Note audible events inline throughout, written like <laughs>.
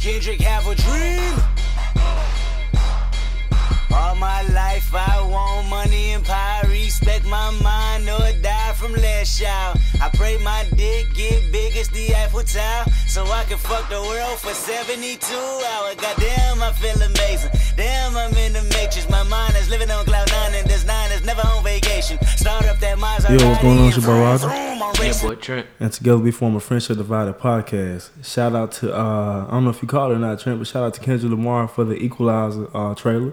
Kendrick have a dream. All my life I want money and power. Respect my mind child. I pray my dick get big as the Eiffel Tower. So I can fuck the world for 72 hours. Goddamn, I feel amazing. Damn, I'm in the matrix. My mind is living on cloud nine and this nine is never on vacation. Start up that Maserati. Yo, what's going on? It's your boy Roger. Yeah, boy, Trent. And together we form a Friendship Divided podcast. Shout out to uh I don't know if you call it or not, Trent, but shout out to Kendrick Lamar for the Equalizer uh trailer.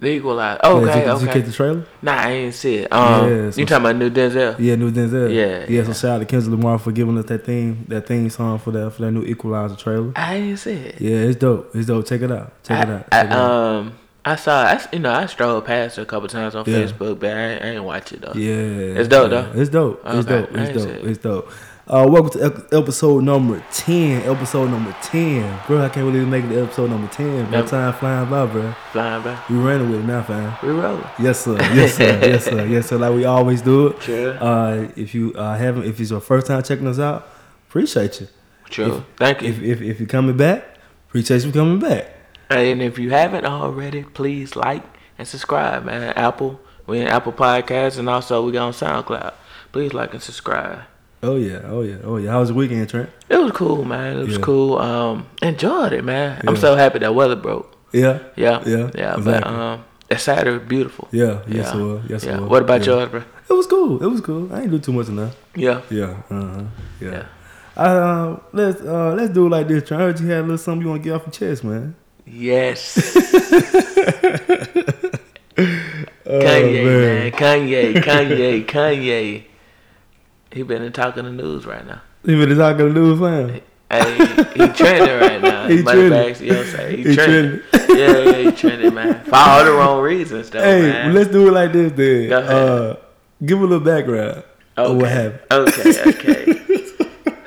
The Equalizer. Oh, Yeah, okay, did, you- did you okay. catch the trailer? Nah, I ain't see it. Um, Yeah, so- you talking about new Denzel? Yeah, new Denzel. Yeah, yeah. So yeah. shout out to Kendrick Lamar for giving us that theme, that theme song for that for that new Equalizer trailer. I ain't see it. Yeah, it's dope. It's dope. Check it out. Check it I, out. I, Check it out. um, I saw. I, you know, I strolled past it a couple times on Yeah. Facebook, but I, ain't- I ain't watch it though. Yeah, It's dope, though? It's dope. It's dope. It's dope. It's dope. Uh, welcome to episode number ten. Episode number ten, bro. I can't believe we making it episode number ten. Bro, Yep. time flying by, bro. Flying back. We running with it now, fam. We rolling. Yes, sir. Yes, sir. <laughs> yes, sir. Yes, sir. Like we always do it. Sure. Uh, if you uh, haven't, if it's your first time checking us out, appreciate you. True. Thank you. If if if you're coming back, appreciate you coming back. and if you haven't already, please like and subscribe, man. Apple, We're in Apple Podcasts, and also we got on SoundCloud. Please like and subscribe. Oh yeah. Oh yeah. Oh yeah. How was the weekend, Trent? It was cool, man. It was Yeah. cool. Um, enjoyed it, man. I'm so happy that weather broke. Yeah. Yeah, Yeah, yeah. But um, that Saturday was beautiful. Yeah. Yes, it was. Yes, yeah. it was. What about Yeah. yours, bro? It was cool. It was cool. I ain't do too much enough. Yeah. Yeah. Uh huh. Yeah. Yeah. Uh, let's uh, let's do it like this. Trent. I heard you had a little something you want to get off your chest, man. Yes. <laughs> Oh, Kanye, man. Kanye, Kanye, <laughs> Kanye. He been talking the news right now. You been talking to news, fam. Hey, he trending right now. <laughs> He Money trending. bags, you know what I'm saying? He, He trending. yeah, yeah, he trending, man. <laughs> For all the wrong reasons, though, Hey, man. let's do it like this, then. Go ahead. Uh, give a little background. of what happened? Okay, okay.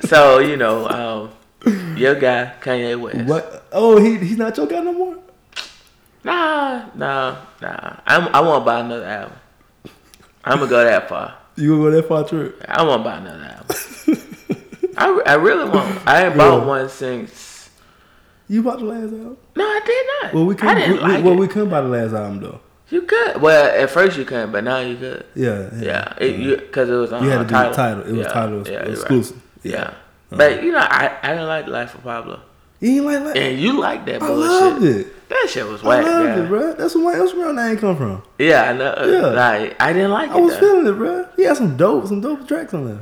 <laughs> so you know, um, your guy Kanye West. What? Oh, he he's not your guy no more. Nah, nah, nah. I'm, I won't buy another album. I'm gonna go that far. You gonna go that far, through? I won't buy another album. I, I really won't. I ain't bought Yeah. one since. You bought the last album? No, I did not. Well, we couldn't. didn't we, like well, it. we couldn't buy the last album though. You could. Well, at first you couldn't, but now you could. Yeah. Yeah, it, you because it was on You had to do title. the title. It was yeah, title yeah, you're right. exclusive. Yeah, uh-huh. but you know, I I didn't like the Life of Pablo, You ain't like that. and you like that I bullshit. loved it. That shit was I whack, loved man. it, bro. That's where my my name come from. Yeah, I know. Yeah. Like I didn't like I it. I was though. feeling it, bro. He had some dope, some dope tracks on there.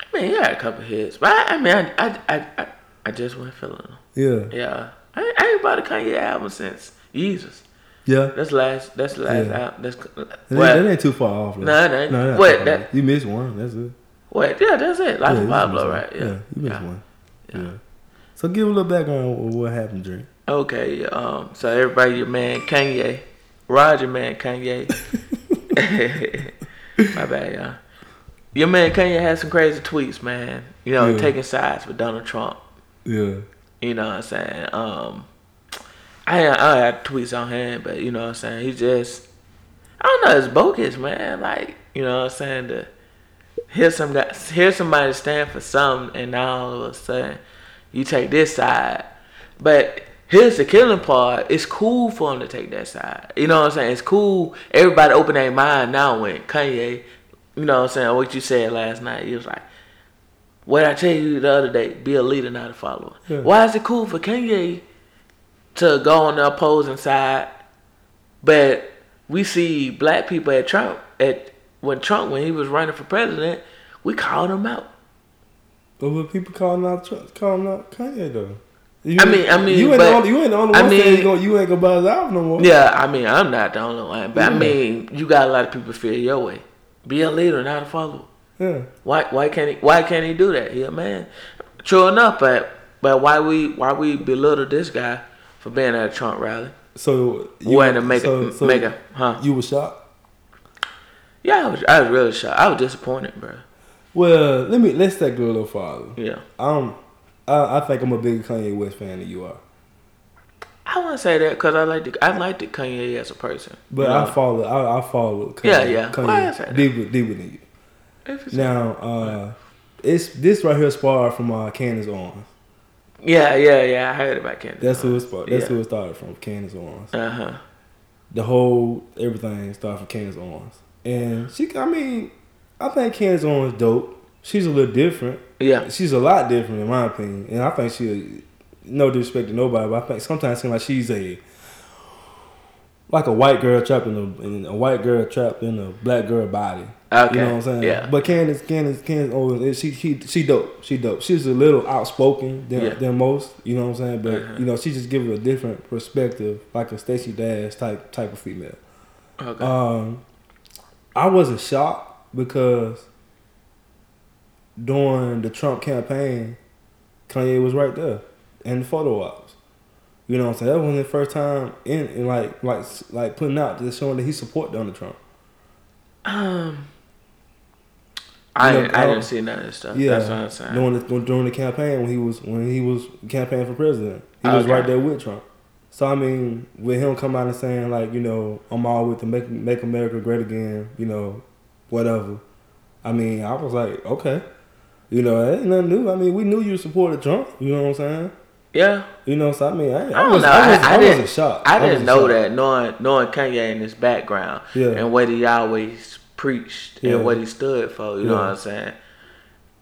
I mean, he had a couple hits, but I, I mean, I, I, I, I, I just wasn't feeling them. Yeah. Yeah, I, I ain't bought a Kanye album since Yeezus. Yeah. That's last. That's last Yeah. album. That's That, ain't, uh, well, that ain't too far off. though. No, ain't. No, What, that- you missed one. That's it. wait. Yeah, that's it. Life Yeah, of Pablo, right? one. Yeah. you missed yeah. one. Yeah. So give a little background of what happened, Drake. Okay. Um. So everybody, your man Kanye, Roger, man Kanye. <laughs> <laughs> My bad, y'all. Your man Kanye had some crazy tweets, man. You know, Yeah. taking sides with Donald Trump. Yeah. You know what I'm saying? Um, I I have tweets on hand, but you know what I'm saying. He just I don't know. It's bogus, man. Like you know what I'm saying. To hear some guy, hear somebody stand for something, and now all of a sudden you take this side. But here's the killing part. It's cool for him to take that side. You know what I'm saying? It's cool. Everybody open their mind now when Kanye. You know what I'm saying? What you said last night. He was like. What I tell you the other day, be a leader, not a follower. Yeah. Why is it cool for Kanye to go on the opposing side, but we see black people at Trump at when Trump when he was running for president, we called him out. But what people calling out, Trump- calling out Kanye though. You I mean- I mean, you ain't but- the only, you ain't the only I one saying mean- you, gonna, you ain't gonna his album no more. Yeah, I mean I'm not the only one, but I mean you got a lot of people feel your way. Be a leader, not a follower. Yeah. Why why can't he why can't he do that? He a man. True enough, but but why we why we belittle this guy for being at a Trump rally? So Wanting to make so, a so make a huh? You was shocked. Yeah, I was I was really shocked. I was disappointed, bro. Well, let me let's take it a little farther. Yeah. Um, I, I think I'm a bigger Kanye West fan than you are, I to say that because I like the I like the Kanye as a person. but you know? I follow I, I follow Kanye, Yeah, yeah. Kanye Well, deeper deeper than you. Now, uh, it's this right here sparred from uh, Candace Owens. yeah, yeah, yeah. I heard about Kendrick. That's who it sparred. That's Yeah. who it started from. Candace Owens. Uh huh. The whole everything started from Candace Owens, and she. I mean, I think Candace Owens dope. She's a little different. Yeah. She's a lot different in my opinion, and I think she. No disrespect to nobody, but I think sometimes it seems like she's a like a white girl trapped in a, in a white girl trapped in a black girl body. Okay. You know what I'm saying? Yeah. But Candace, Candace, Candace Owens, she she she dope. She dope. She's a little outspoken than, Yeah. than most. You know what I'm saying? But Uh-huh. you know, she just gives a different perspective, like a Stacey Dash type type of female. Okay. Um, I wasn't shocked because during the Trump campaign, Kanye was right there in the photo ops. You know what I'm saying? That wasn't the first time in, in like like like putting out just showing that he support Donald Trump. um. I, You know, didn't, I uh, didn't see none of this stuff. Yeah, That's what I'm saying. during the during the campaign when he was when he was campaigning for president, he was Okay. right there with Trump. So I mean, with him coming out and saying like, you know, I'm all with the make make America great again, you know, whatever. I mean, I was like, okay, you know, that ain't nothing new. I mean, we knew you supported Trump. You know what I'm saying? yeah. You know, so I mean, I, I I, don't was, know. I, was, I, I, I didn't. wasn't shocked. I didn't know shocked. that knowing knowing Kanye and his background Yeah. and what he always preached Yeah. and what he stood for. You know what I'm saying?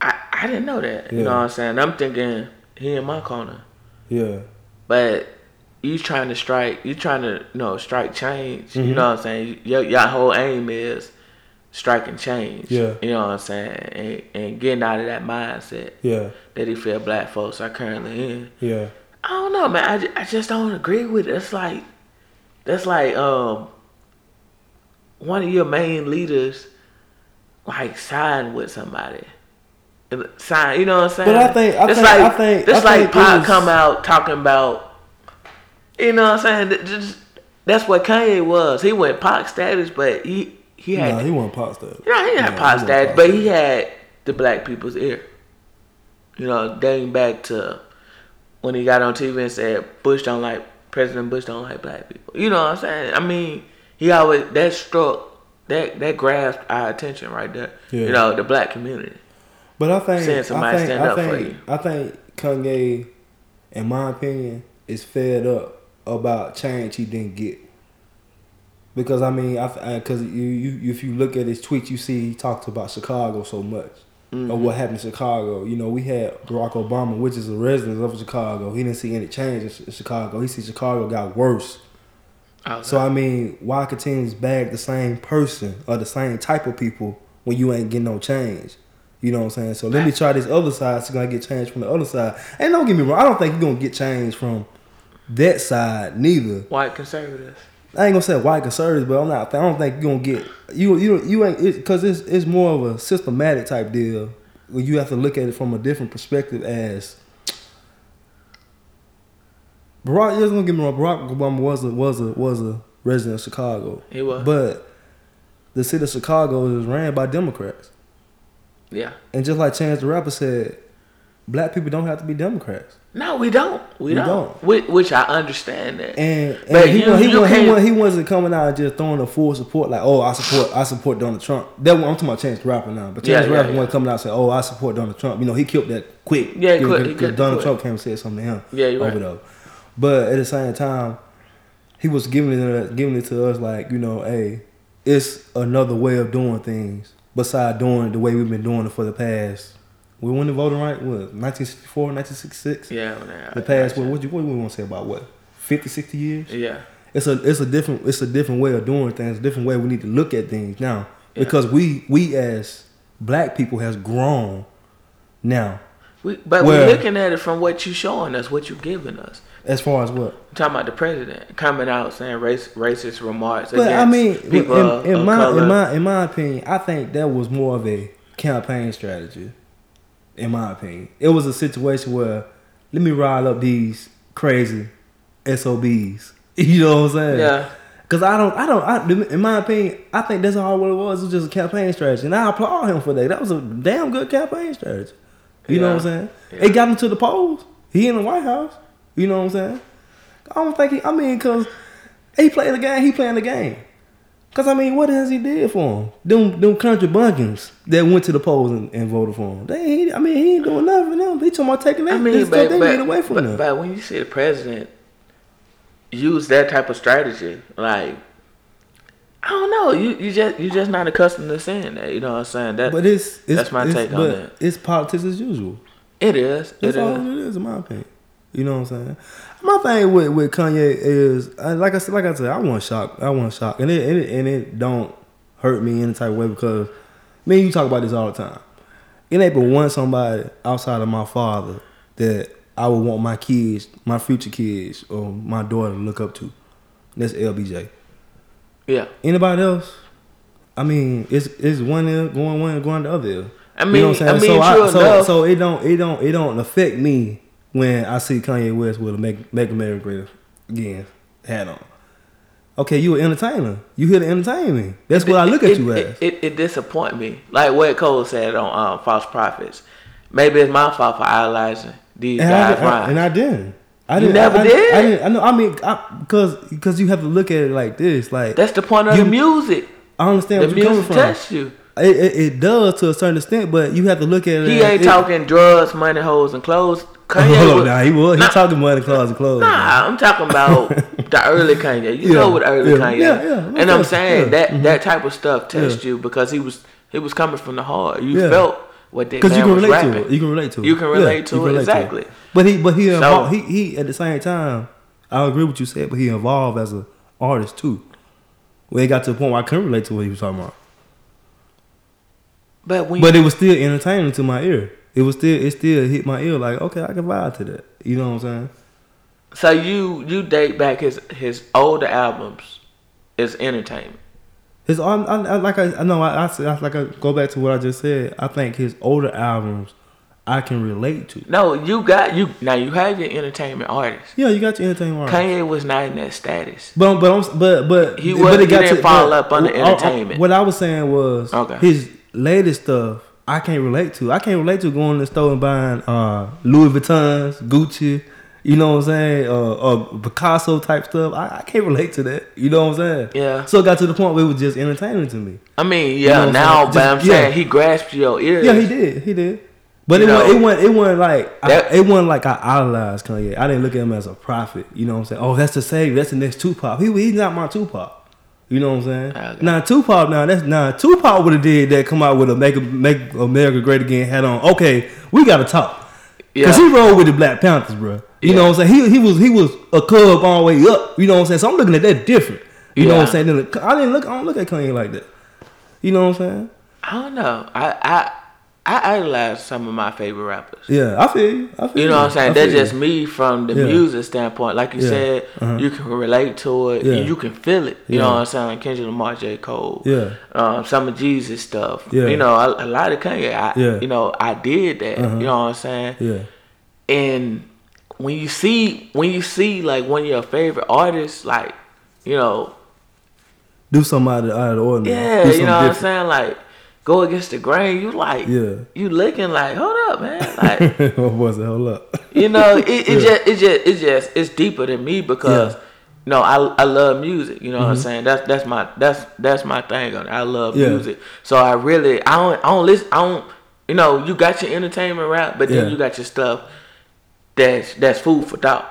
I I didn't know that. You know what I'm saying? I'm thinking he in my corner, Yeah, but you trying to strike. You trying to you know strike change. Mm-hmm. You know what I'm saying? Your your whole aim is striking change. Yeah. You know what I'm saying? And, and getting out of that mindset yeah, that he feel black folks are currently in. yeah, I don't know, man. I, ju- I just don't agree with it. It's like that's like um one of your main leaders like sign with somebody. Sign, you know what I'm saying? But I think- I it's think- like I think- it's like think it was- come out talking about, you know what I'm saying? Just, that's what Kanye was. He went Pac status, but he he had nah, he wasn't pop you know, he had Nah, Pac he wasn't status, pop but he had the black people's ear. You know, dating back to when he got on TV and said Bush don't like President Bush don't like black people. You know what I'm saying? I mean, he always that struck that that grasped our attention right there. Yeah. You know, the black community. But I think Seeing I somebody think, stand I up think, for you. I think Kanye, in my opinion, is fed up about change he didn't get. Because I mean, I because you, you if you look at his tweets, you see he talked about Chicago so much. Mm-hmm. Or what happened in Chicago. You know, we had Barack Obama, which is a resident of Chicago. He didn't see any change in Chicago. He see Chicago got worse. So I mean, why continue to bag the same person or the same type of people when you ain't getting no change? You know what I'm saying? So let me try this other side. So gonna get change from the other side. And don't get me wrong, I don't think you're gonna get change from that side neither. white conservatives. I ain't gonna say white conservatives, but I'm not. I don't think you're gonna get you. You you ain't because it's it's more of a systematic type deal. Where you have to look at it from a different perspective. As Barack, just gonna get me wrong. Barack Obama was a was a was a resident of Chicago. He was. but the city of Chicago is ran by Democrats. Yeah. And just like Chance the Rapper said, black people don't have to be Democrats. No, we don't. We, We don't. don't. Which, I understand that. And, and But he, you- he, you wa- he, he wasn't coming out and just throwing a full support like, oh, I support I support Donald Trump. That one, I'm talking about Chance the Rapper now. But Yeah, Chance the Rapper yeah. wasn't coming out and say, oh, I support Donald Trump. You know, he killed that quick. Yeah, he he because Donald. Trump came and said something to him. Yeah, you're over right. But at the same time, he was giving it uh, giving it to us like, you know, hey, it's another way of doing things besides doing the way we've been doing it for the past. We won the voting right, what, 1964, 1966? yeah. The past, what, what, you, what we want to say about what, 50, 60 years? Yeah. It's a it's a different it's a different way of doing things, a different way we need to look at things now. Yeah. Because we we as black people has grown now. We, but Well- we're looking at it from what you're showing us, what you're giving us. As far as what? I'm talking about the president coming out saying race, racist remarks But I mean, in, in of my color. in my in my opinion, I think that was more of a campaign strategy. In my opinion, it was a situation where let me rile up these crazy SOBs. <laughs> You know what I'm saying? Yeah. Cause I don't, I don't, I, in my opinion, I think that's all what it was. It was just a campaign strategy, and I applaud him for that. That was a damn good campaign strategy. You know what I'm saying? Yeah. It got him to the polls. He in the White House. You know what I'm saying? I don't think he. I mean, cause he playing the game. He playing the game. Cause I mean, what has he did for him? Them them country bunkins that went to the polls and, and voted for him. They, ain't- I mean, he ain't doing nothing for them. He talking about taking that. I mean, but, they but, away from but, them. but when you see the president use that type of strategy, like I don't know, you you just you just not accustomed to seeing that. You know what I'm saying? That But it's, it's that's my it's, take on that. It's politics as usual. It is. It That's is. all it is, in my opinion. You know what I'm saying? My thing with, with Kanye is, I- like I said, like I said, I want shock. I want shock, and it, and it and it don't hurt me in any type of way because me and you talk about this all the time. It ain't but one somebody outside of my father that I would want my kids, my future kids, or my daughter to look up to. That's LBJ. Yeah. Anybody else? I mean, it's it's one ear going one going the other ear. I You mean, know what I'm I mean, so, true so, so it don't it don't it don't affect me when I see Kanye West with a make make America great again hat on. Okay, you an entertainer. You here to entertain me. That's what I look at it, you it, as. It, it, disappoint me. Like what Cole said on um, False Prophets. Maybe it's my fault for idolizing these and, I, guys' I- and I didn't. I didn't. never I, I- did? I, didn't. I know. I mean, because because you have to look at it like this. Like That's the point of You- the music. I understand The what you're coming music from. you. It, it, it does to a certain extent, but you have to look at it. He ain't it- talking drugs, money, hoes, and clothes. Kanye Hold on, now he was. He Nah. talking money, clothes, and clothes. Nah, I'm talking about <laughs> the early Kanye. You Yeah, know what early yeah, Kanye. yeah, yeah, and I'm saying definitely, yeah, that mm-hmm. that type of stuff touched Yeah. you because he was he was coming from the heart. You felt what that Because you can was relate rapping. to it. You can relate to it. You can relate to it can exactly. But he, but he, So- he, he at the same time, I agree with you said, but he evolved as an artist too. Where it got to the point where I couldn't relate to what he was talking about. But when But it was still entertaining to my ear. It was still, it still hit my ear like, okay, I can vibe to that. You know what I'm saying? so you you date back his his older albums is entertainment. His, I, I, I- like I, I know, I, I, I, like I go back to what I just said. I think his older albums, I can relate to. No, you got you now. You have your entertainment artist. Yeah, you got your entertainment. artist. Kanye was not in that status. But but I'm, but but He wasn't- it got didn't to- fall but- up under I- I- entertainment. what I was saying was Okay. his latest stuff. I can't relate to. I can't relate to going to the store and buying uh, Louis Vuittons, Gucci. You know what I'm saying? Uh, uh, Picasso type stuff. I, I can't relate to that. You know what I'm saying? Yeah. So it got to the point where it was just entertaining to me. I mean, know yeah. I'm now, saying? but I'm yeah. saying he grasped your ears. Yeah, he did. He did. But You it, wasn't, it wasn't. It wasn't like That- I, it wasn't like I idolized Kanye. I didn't look at him as a prophet. You know what I'm saying? Oh, that's the savior. That's the next Tupac. He he's not my Tupac. You know what I'm saying? Ah, okay. Now Tupac. Now that's now Tupac would have did that. Come out with a make make America great again hat on. Okay, we got to talk. Yeah. Cause he rolled with the Black Panthers, bro. You know what I'm saying? He he was he was a cub all the way up. You know what I'm saying? So I'm looking at that different. You know what I'm saying? I didn't look. I don't look at Kanye like that. You know what I'm saying? I don't know. I I I idolize some of my favorite rappers. Yeah, I feel you. I feel You know what I'm saying? I That's you. just me from the Yeah. music standpoint. Like you Yeah. said, Uh-huh. you can relate to it. Yeah. and You can feel it. You know what I'm saying? Like Kendrick Lamar, J. Cole. Yeah. Um, some of Jesus stuff. Yeah. You know, a, a lot of Kanye. I, Yeah. You know, I did that. Uh-huh. You know what I'm saying? Yeah. And when you see when you see like one of your favorite artists, like you know, Do something out of, out of the ordinary. yeah, you know what I'm saying? Like go against the grain. You like, Yeah. you looking like, hold up, man. <laughs> Like what was it? Hold up. you know, it, it <laughs> Yeah. just it just it's just it's deeper than me because Yeah. Mm-hmm. no, I I love music. You know what I'm saying? That's that's my that's that's my thing on it. I love Yeah. music. So I really I don't I don't listen I don't you know, you got your entertainment rap, but then you got your stuff that's that's food for thought.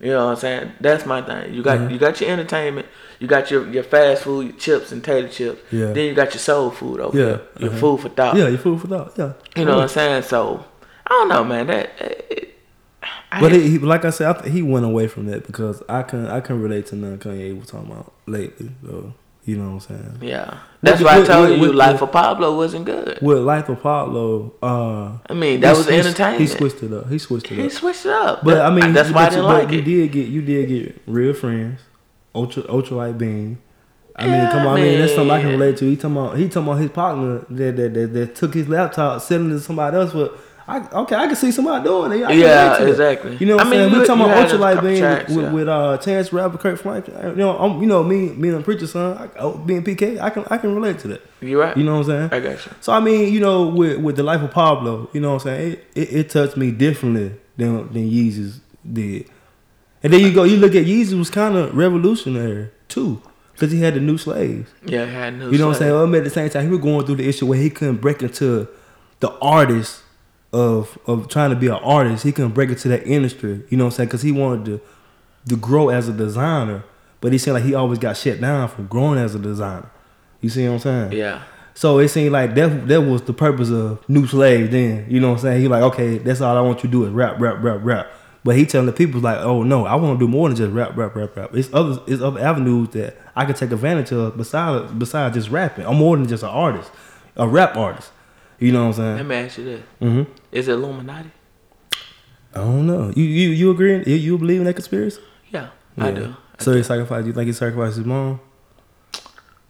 You know what I'm saying? That's my thing. You got Uh-huh. you got your entertainment, you got your, your fast food, your chips and tater chips. Yeah. Then you got your soul food over Yeah. there. Your Uh-huh. food for thought. Yeah, you food for thought. Yeah. You know what I'm saying? So I don't know, man. That it, I, But he, he, like I said, I th- he went away from that because I can I can relate to none Kanye was talking about lately. So you know what I'm saying. yeah, that's With- why I told with- you with- Life of Pablo wasn't good. With Life of Pablo, uh, I mean, that he- was he- entertainment. He switched it up. He switched it He up. switched it up. But I mean, that's why I but you- didn't but like you it. did get you did get real friends, ultra ultralight beam. I mean, come on, I mean, that's something I can relate to. He talking about he talking about his partner that that, that, that took his laptop, selling it to somebody else for I, okay, I can see somebody doing it. I Yeah, relate to exactly. You know what I mean, saying? you- We talking about had a ultralight beam tracks, with, yeah. with uh, Chance the Rapper, Kirk Franklin. You know, I'm, you know me, me and Preacher Son. I, oh, being PK, I can I can relate to that. You right? You know what I'm saying? I got you. So I mean, you know, with with the life of Pablo, you know what I'm saying? It, it, it touched me differently than than Yeezus did. And then you go, you look at Yeezus was kind of revolutionary too, because he had the new slaves. Yeah, I had no. You know what I'm saying? Well, at the same time, he was going through the issue where he couldn't break into the artist of of trying to be an artist. He couldn't break into that industry. You know what I'm saying? Because he wanted to to grow as a designer, but he seemed like he always got shut down from growing as a designer. You see what I'm saying? Yeah. So it seemed like that that was the purpose of New Slave then. You know what I'm saying? He like, okay, that's all I want you to do is rap, rap, rap, rap. But he telling the people like, oh no, I want to do more than just rap, rap, rap, rap. It's other it's other avenues that I can take advantage of besides besides just rapping. I'm more than just an artist, a rap artist. You know what I'm Let saying? me ask you this: Mm-hmm. Is it Illuminati? I don't know. You you you agree? You, you believe in that conspiracy? Yeah, I do. So he sacrificed. You think he sacrificed his mom?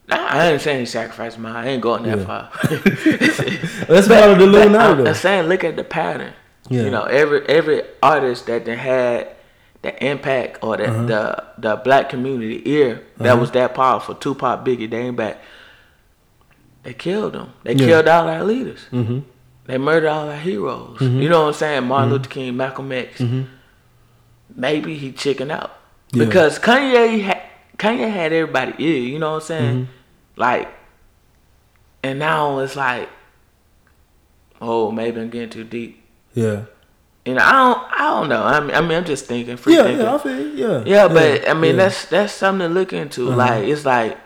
Nah, I ain't saying he sacrificed mine. I ain't going that Yeah. far. <laughs> That's part of the Illuminati I'm. I'm saying, look at the pattern. Yeah. You know, every every artist that they had the impact or the Uh-huh. the, the black community ear that was that powerful. Tupac, Biggie, they ain't back. They killed them. They Yeah. killed all our leaders. mm-hmm. They murdered all our heroes. Mm-hmm. You know what I'm saying? Martin Luther mm-hmm. King, Malcolm X. Mm-hmm. Maybe he chicken out Yeah. because Kanye had Kanye had everybody ear. You know what I'm saying? Like, and now it's like, oh, maybe I'm getting too deep. Yeah. You know, I don't, I don't know. I mean, I mean, I'm just thinking, free Yeah, thinking. yeah, I feel yeah. Yeah, but I mean yeah. that's that's something to look into. Uh-huh. Like it's like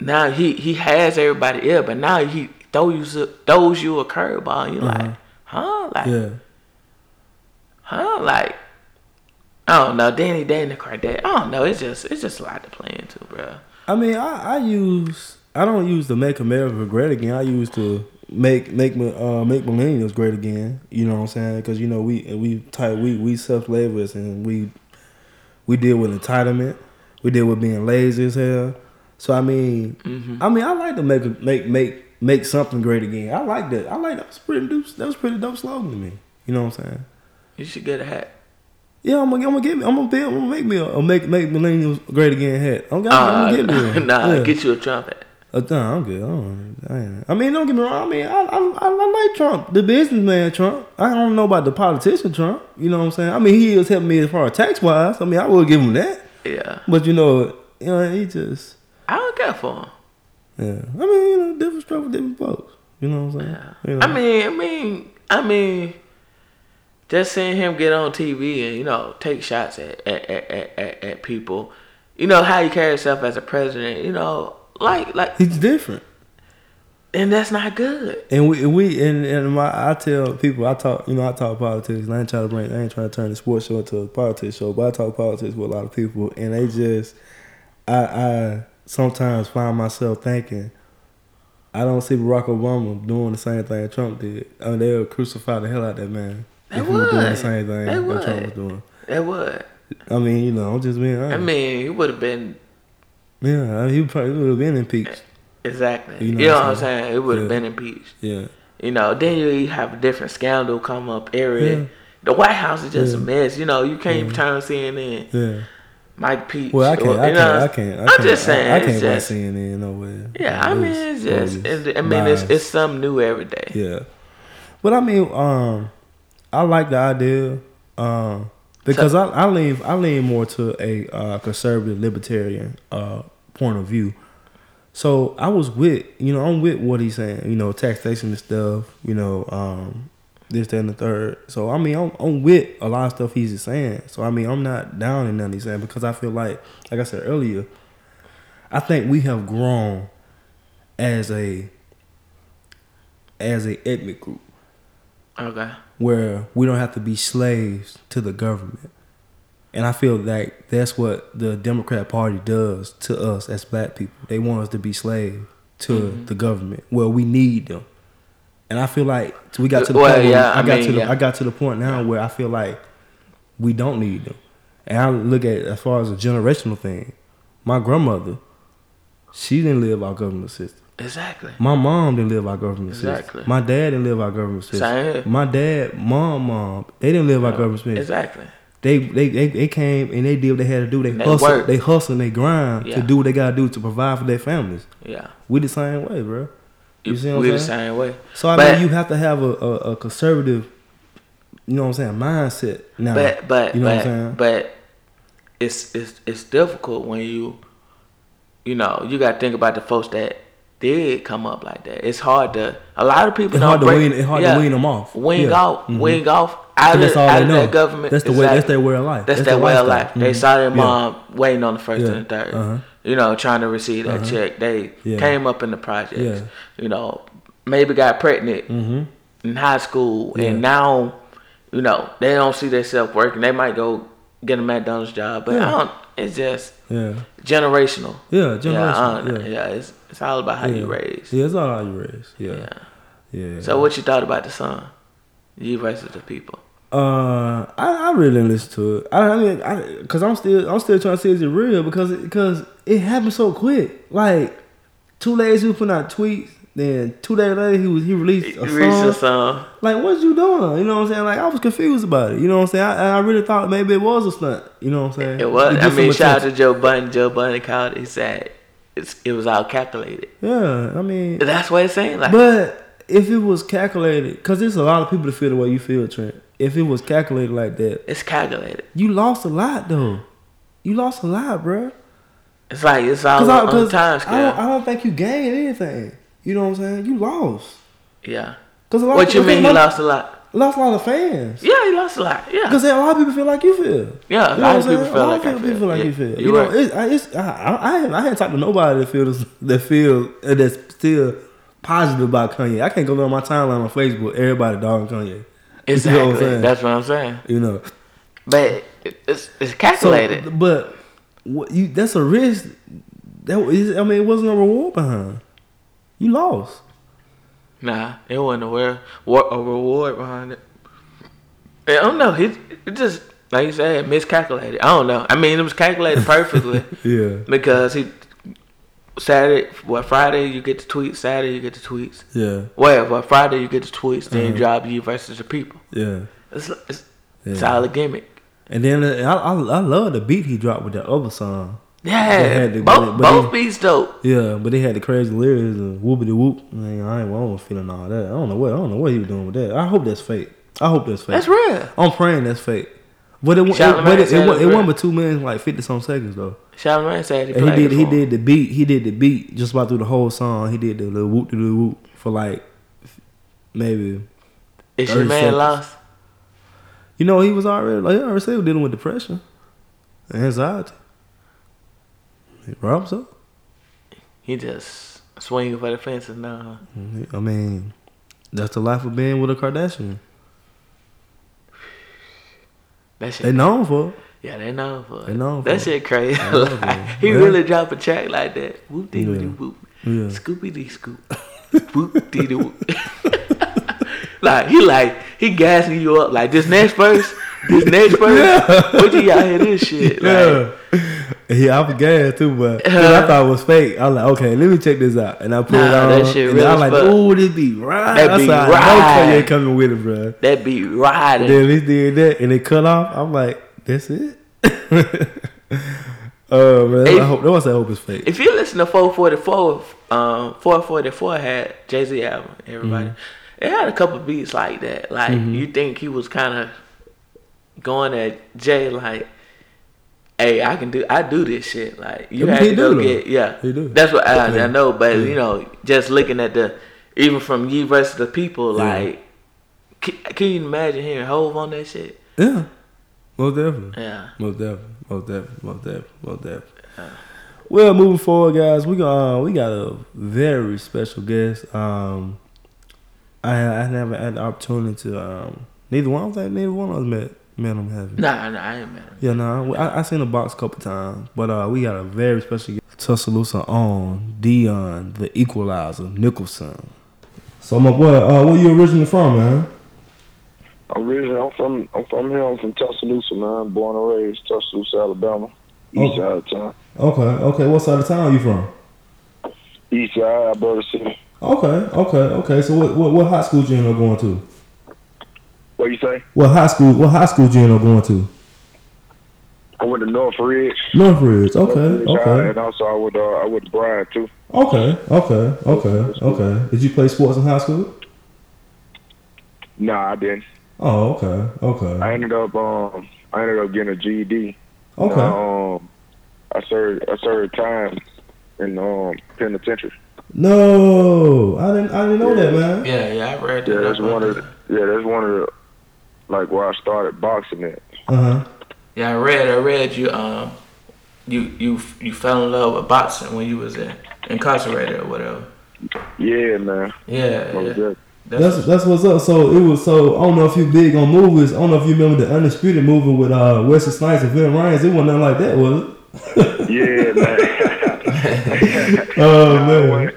now he he has everybody ill, but now he throws you throws you a curveball, and you're like, huh, like, yeah. huh, like. I don't know, Danny Danny Kardashian. I don't know. It's just it's just a lot to play into, bro. I mean, I, I use I don't use to make America great again. I use to make make uh, make millennials great again. You know what I'm saying? Because you know we we type we we self labors and we we deal with entitlement. We deal with being lazy as hell. So I mean, Mm-hmm. I mean, I like to make make make make something great again. I like that. I like that was pretty dope. That was pretty dope slogan to me. You know what I'm saying? You should get a hat. Yeah, I'm gonna, I'm gonna get me. I'm gonna, be, I'm gonna make me a, a make make millennials great again hat. I'm gonna, I'm Uh, gonna get me one. <laughs> nah, Yeah. get you a trumpet. Uh, nah, I'm good. I, don't, I, I mean, don't get me wrong. I mean, I, I, I, I like Trump, the businessman Trump. I don't know about the politician Trump. You know what I'm saying? I mean, he is helping me as far as tax wise. I mean, I will give him that. Yeah, But you know, you know, he just, I don't care for him. Yeah. I mean, you know, different stuff with different folks. You know what I'm saying? Yeah. You know? I mean, I mean, I mean, just seeing him get on TV and you know take shots at at, at, at, at, people, you know how you carry yourself as a president, you know, like like, he's different. and that's not good. And we we and, and my I tell people I talk you know I talk politics I ain't trying to bring I ain't trying to turn the sports show into a politics show but I talk politics with a lot of people and they just I I sometimes find myself thinking I don't see Barack Obama doing the same thing Trump did. I mean they'll crucify the hell out of that man They if he was doing the same thing They that would. Trump was doing. That would. I mean you know I'm just being honest. I mean, he would have been yeah he probably would have been impeached. exactly. You You know know, what I'm I'm saying? It would have Yeah. been impeached. Yeah. You know, then you have a different scandal come up area. Yeah. The White House is just Yeah. a mess. You know, you can't even turn CNN. Yeah. Mike Peach. Well, I can't. or- I can't. know, I can't. I I'm can't, just saying. I, I can't just, watch CNN nowhere. Yeah, I mean, it's just. It's, I mean, it's it's something new every day. Yeah, but I mean, um, I like the idea, um, because I, I lean I lean more to a uh, conservative libertarian uh point of view. So I was with you know I'm with what he's saying. You know, taxation and stuff. You know, um, this, that, and the third. So I mean, I'm, I'm with a lot of stuff he's saying. So I mean, I'm not down in none he's saying because I feel like, like I said earlier, I think we have grown as a as a ethnic group Okay. where we don't have to be slaves to the government. And I feel like that's what the Democrat Party does to us as black people. They want us to be slaves to Mm-hmm. the government. Well, we need them. And I feel like we got to the Well, point where yeah, I, I got mean, to the yeah. I got to the point now where I feel like we don't need them. And I look at it as far as a generational thing. My grandmother, she didn't live our government system. Exactly. My mom didn't live our government system. Exactly. My dad didn't live our government system. Same. My dad, mom, mom, they didn't live our government system. Exactly. They, they they they came and they did what they had to do. They, They hustle, worked. they hustle, and they grind Yeah. to do what they gotta do to provide for their families. Yeah. We the same way, bro. You see what we I'm the saying? same way. So I But- mean, you have to have a, a, a conservative, you know what I'm saying, mindset. Now, But but you know but, what I'm saying? but it's it's it's difficult when you you know you got to think about the folks that did come up like that. It's hard to a lot of people It's don't hard to break, wean- it's hard to wean them off. Wing Yeah. off, Mhm. wing off out of, that's all out they of know. that government. That's the way. That's their way of life. That's, their their way of life. They Mhm. saw their Yeah. waiting on the 1st Yeah. and the 3rd Uh-huh. You know, trying to receive that check. They Yeah. came up in the projects. Yeah. You know, maybe got pregnant Mhm. in high school, Yeah. and now, you know, they don't see themselves working. They might go get a McDonald's job, but I don't. It's just Yeah. generational. Yeah. Yeah, uh, Yeah. yeah. It's it's all about how you raise. Yeah, it's all how you raise. Yeah. Yeah. Yeah. So what you thought about the song? Ye versus the people. Uh, I, I really didn't listen to it. I, I mean, I, cause I'm still I'm still trying to see is it real because it, because it happened so quick. Like two days he was putting out tweets, then two days later he was he released a reached song. the song. Like what you doing? You know what I'm saying? Like I was confused about it. You know what I'm saying? I, I really thought maybe it was a stunt. You know what I'm saying? It was. I mean, shout out to Joe Budden. Joe Budden called it. He said it's it was all calculated. Yeah, I mean, That's what it's saying. Like, but if it was calculated, because there's a lot of people that feel the way you feel, Trent. If it was calculated like that, it's calculated. you lost a lot though. You lost a lot, bruh. It's like it's all Cause I, on cause time I, don't, I don't think you gained anything. You know what I'm saying? You lost. yeah. Cause a lot What of you mean? You lost a lot? Lost a lot of fans. Yeah, you lost a lot. Yeah. Because a lot of people feel like you feel. Yeah, a You lot of people feel a lot like people feel. like you feel. you're know, it's, I, it's, I, I, I, haven't, I haven't talked to nobody that feels that feel that's still positive about Kanye. I can't go on my timeline on Facebook. Everybody dogging Kanye. Exactly. You know what I'm saying? That's what I'm saying. You know, But it- it's it's so calculated. but what you that's a risk. That is, I mean, it wasn't a reward behind. You lost. nah, it wasn't a, re- wa- a reward behind it. I don't know. It, it just like you said, miscalculated. I don't know. I mean, it was calculated perfectly <laughs> Yeah, because he Saturday, what Friday you get the tweets. Saturday you get the tweets. yeah, Well, well Friday you get the tweets. Then you Mhm. drop Ye versus the people. yeah. It's it's, Yeah. all gimmick. And then uh, I, I I love the beat he dropped with that other song. They Yeah, had to- both but both he- beats dope. Yeah, but they had the crazy lyrics and whoopity whoop. Man, I ain't I wasn't feeling all that. I don't know what I don't know what he was doing with that. I hope that's fake. I hope that's fake. That's real. I'm praying that's fake. But it, it, but it, it, it real. wasn't but two minutes, like fifty some seconds though. Charlamagne said he he did it he did the beat. He did the beat just about through the whole song. He did the little whoop de whoop for like maybe Is your man seconds. lost? you know he was already like he already said he was dealing with depression and anxiety. He robs up. He just swinging for the fences now. huh? Mm-hmm. I mean, that's the life of being with a Kardashian. That shit. They known for it. yeah, they know for it. They known that for it. shit crazy. They know for <laughs> Like, he Yeah. really drop a track like that. Whoop dee Yeah. whoop. Yeah. Scoopy dee scoop. Whoop dee whoop. <laughs> like he like he gassing you up like this next verse, this next <laughs> verse. What you y'all hear this shit? Like, <laughs> Yeah. I forgot too, but <laughs> 'cause I thought it was fake. I was like, okay, let me check this out, and I put it on. that shit and real I as was like, oh, this be right. That be know right. Kanye coming with it, bro. that be riding. Then he did that, and it cut off. I'm like, that's it. <laughs> Oh man, If- I hope. That was I hope it's fake. If you listen to 444, um, 444 had Jay Z album, everybody. Mm-hmm. It had a couple beats like that. Like you think he was kind of going at Jay like, "Hey, I can do, I do this shit." Like you Yeah, had to go get, yeah. He do. That's what I, Yeah. I know. But Yeah. you know, just looking at the, even from Ye versus the people, Yeah. like, can, can you imagine hearing Hove on that shit? Yeah, most definitely. Yeah. Most definitely, most definitely, most definitely, most definitely. Well, moving forward, guys, we got uh, we got a very special guest. Um, I I never had the opportunity to um, neither one. I don't think neither one of us met met him have. you? Nah, nah, I ain't mad. Yeah, no, I, I seen the box a couple times, but uh, we got a very special guest. Tuscaloosa on Deon, the Equalizer, Nicholson. So my boy, uh, where you originally from, man? Originally, I'm from I'm from here. I'm from Tuscaloosa, man. Born and raised Tuscaloosa, Alabama, east Oh. side of town. Okay, okay. What side of town you from? East Side, Alberta City. Okay, okay, okay. So what what, what high school you end up going to? What you say? What high school what high school you end up going to? I went to North Ridge. Northridge. Okay, Northridge High, okay, And also I went uh, I went to Bryant too. okay, okay, okay, okay. Did you play sports in high school? Nah, I didn't. Oh, okay, okay, I ended up um I ended up getting a GED. okay. Um, I served I served time in um penitentiary. No, I didn't. I didn't know that, man. Yeah, yeah, I read that. Yeah, that's up one of the, yeah that's one of the like where I started boxing at. Uh huh. Yeah, I read. I read you. Um, you you you fell in love with boxing when you was in, incarcerated or whatever. Yeah, man. Yeah, yeah. definitely. That's that's what's up. So it was so I don't know if you big on movies. I don't know if you remember the Undisputed movie with uh Wesley Snipes and Ving Rhames. It wasn't nothing like that, was it? Yeah, <laughs> man. Oh <laughs> man.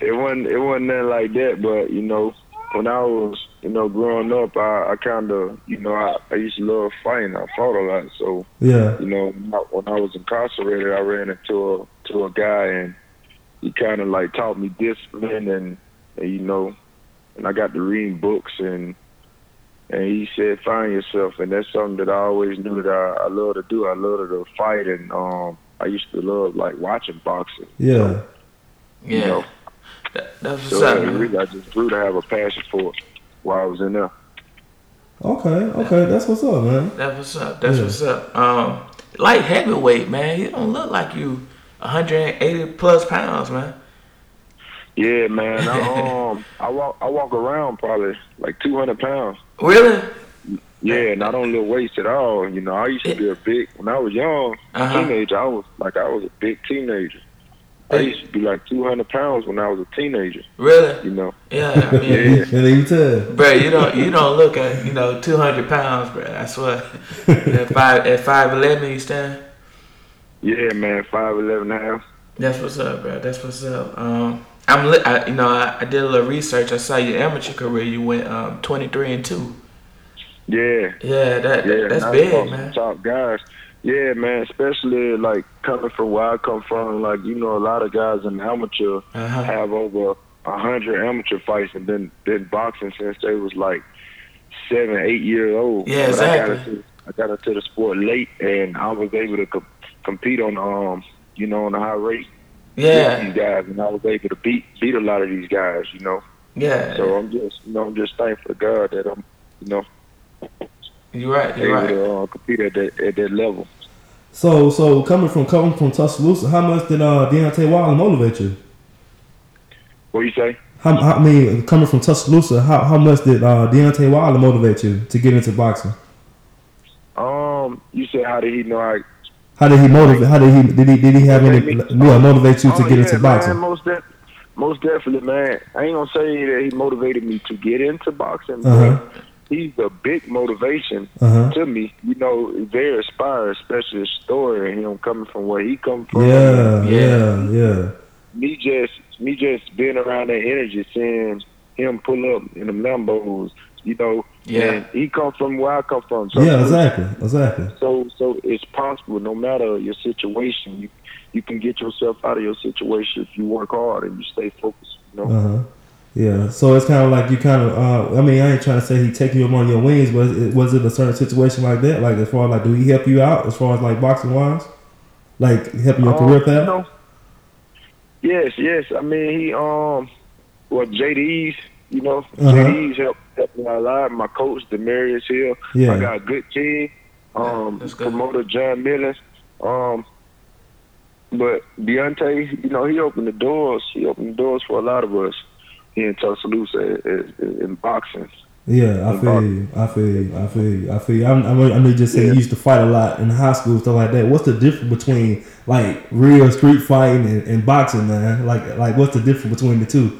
It wasn't it wasn't nothing like that, but you know, when I was you know growing up, I, I kind of you know I, I used to love fighting. I fought a lot, so Yeah. you know when I- when I was incarcerated, I ran into a to a guy and he kind of like taught me discipline and, and you know, and I got to reading books and and he said find yourself and that's something that I always knew that I, I love to do. I love to fight and um I used to love like watching boxing. Yeah. Yeah, You know, That, that's what's so up, as a man. I just grew to have a passion for it while I was in there. Okay. Okay. That's what's up, man. That's what's up. That's Yeah. what's up. Um, light heavyweight, man. You don't look like you 180 plus pounds, man. Yeah, man. I, <laughs> um, I walk I walk around probably like 200 pounds. Really? Yeah, and I don't lift weights at all. You know, I used to be a big when I was young, Uh-huh. teenager. I was like I was a big teenager. I used to be like 200 pounds when I was a teenager. Really? You know, Yeah. <laughs> I mean, Yeah. And you tell. bro, you don't you don't look at you know 200 pounds, bro. I swear. <laughs> at five at five eleven, you stand. yeah, man, five eleven and a half. That's what's up, bro. That's what's up. Um, I'm li- I, you know I, I did a little research. I saw your amateur career. You went um 23 and two. Yeah, Yeah, that, yeah, that's big, fought man. Top guys. Yeah, man, especially like coming from where I come from. Like you know, a lot of guys in amateur Uh-huh. have over a hundred amateur fights and been been boxing since they was like seven, eight years old. Yeah, But I got, exactly. into, I got into the sport late, and I was able to com- compete on um, you know, on a high rate with Yeah, these guys, and I was able to beat beat a lot of these guys. You know, yeah. so I'm just you know I'm just thankful to God that I'm you know You're right. You're able right. to uh, compete at that at that level. So so coming from coming from Tuscaloosa, how much did uh Deontay Wilder motivate you? What you say? How, how I mean coming from Tuscaloosa, how, how much did uh Deontay Wilder motivate you to get into boxing? Um, you said how did he know I How did he motivate? How did he did he did he have any me? yeah, motivate you to Oh, get yeah, into man, boxing? most def- most definitely, man. I ain't gonna say that he motivated me to get into boxing, Uh-huh. but he's a big motivation Uh-huh. to me. You know, very inspired, especially his story and him coming from where he come from. Yeah, Yeah. yeah, yeah. Me just me just being around that energy, seeing him pull up in the Lambos, you know. Yeah. And he come from where I come from. So Yeah, exactly, exactly. So so it's possible no matter your situation, you you can get yourself out of your situation if you work hard and you stay focused. You know. Uh huh. Yeah. So it's kind of like you kind of. Uh, I mean, I ain't trying to say he taking you on your wings, but it, was it a certain situation like that? Like as far as like, do he help you out as far as like boxing wise? Like helping your Um, career you path? know, yes, yes. I mean, he um, well, Jay Deas, you know, Uh-huh. Jay Deas helped helped me out a lot. My coach, Demarius Hill. Yeah. I got a good team. Um, That's good. promoter John Millis. Um, but Deontay, you know, he opened the doors. He opened the doors for a lot of us here in Tuscaloosa in, in, in boxing. Yeah, I And feel you. I feel you. I feel you. I feel you. I'm, I'm, I know you just said Yeah. you used to fight a lot in high school stuff like that. What's the difference between like real street fighting and, and boxing, man? Like like what's the difference between the two?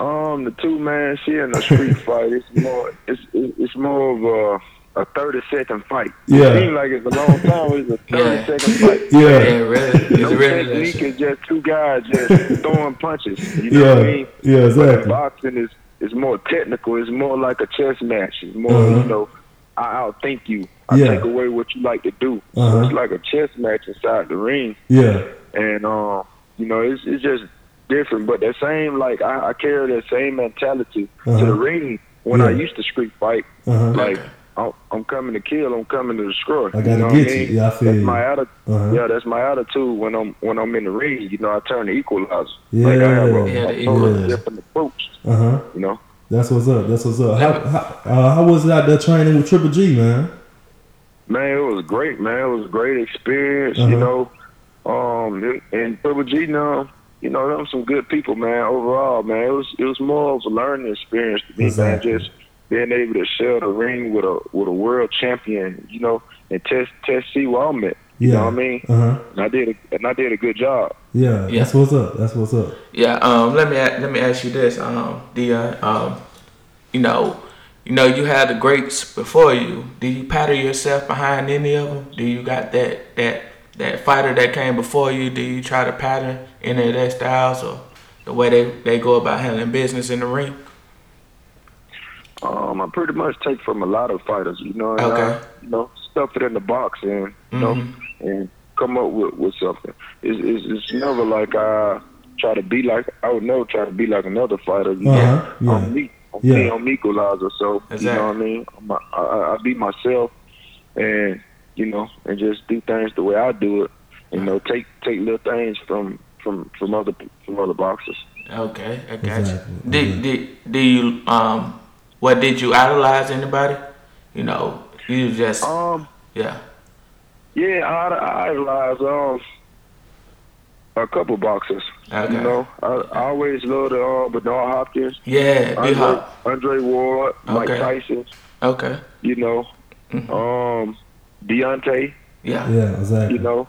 Um, the two man, she in a street <laughs> fight. It's more, it's it's more of a, a thirty second fight. Yeah. it seems like it's a long time. It's a Yeah. thirty second fight. <laughs> Yeah. Yeah, really. It's No really that technique shit. is just two guys just <laughs> throwing punches. You know Yeah. what I mean? Yeah, But exactly. boxing is is more technical. It's more like a chess match. It's more, Uh-huh. you know, I outthink you. I Yeah. take away what you like to do. Uh-huh. it's like a chess match inside the ring. Yeah. and um, you know, it's it's just different, but that same like I, I carry that same mentality Uh-huh. to the ring when I used to street fight. Uh-huh. Like I'm, I'm coming to kill, I'm coming to destroy. I gotta you know get what I you. mean? Yeah, I feel that's you. my atti- Uh-huh. Yeah, that's my attitude when I'm when I'm in the ring. You know, I turn the equalizer. Like I have a, Yeah. Yeah, the equalizer. different approach. Uh huh. You know. That's what's up. That's what's up. How how, uh, how was it out there training with Triple G, man? Man, it was great, man. It was a great experience, Uh-huh. you know. Um, and- and Triple G now, you know, them some good people, man. Overall, man, it was it was more of a learning experience to me, Exactly. man. Just being able to share the ring with a with a world champion, you know, and test test see where I'm at. You Yeah. know what I mean? Uh huh. And I did a, and I did a good job. Yeah, Yeah. That's what's up. That's what's up. Yeah, um, let me let me ask you this, um, Deon. Um, you know, you know, you had the greats before you. Do you pattern yourself behind any of them? Do you got that that that fighter that came before you? Do you try to pattern any of their styles or the way they they go about handling business in the ring? Um, I pretty much take from a lot of fighters, you know, and Okay. I, you know, stuff it in the box and you know, and come up with with something. It's, it's it's never like I try to be like I would never try to be like another fighter. You Uh-huh, know, yeah. I'm me. I'm Yeah. me. I'm equalizer. So you know what I mean. I'm, a- I, I, I be myself, and you know, and just do things the way I do it. You know, take take little things from from from other from other boxers. Okay, I got Exactly, you. Did, did do you um what did you idolize anybody? You know, you just Um. yeah. Yeah, I, I idolize um a couple boxers. Okay. You know, I, I always loved uh, Bernard Hopkins, Yeah, B Andre, Hop. Andre Ward, Mike Okay. Tyson. Okay. You know, Mhm. um, Deontay. Yeah. Yeah, exactly. You know,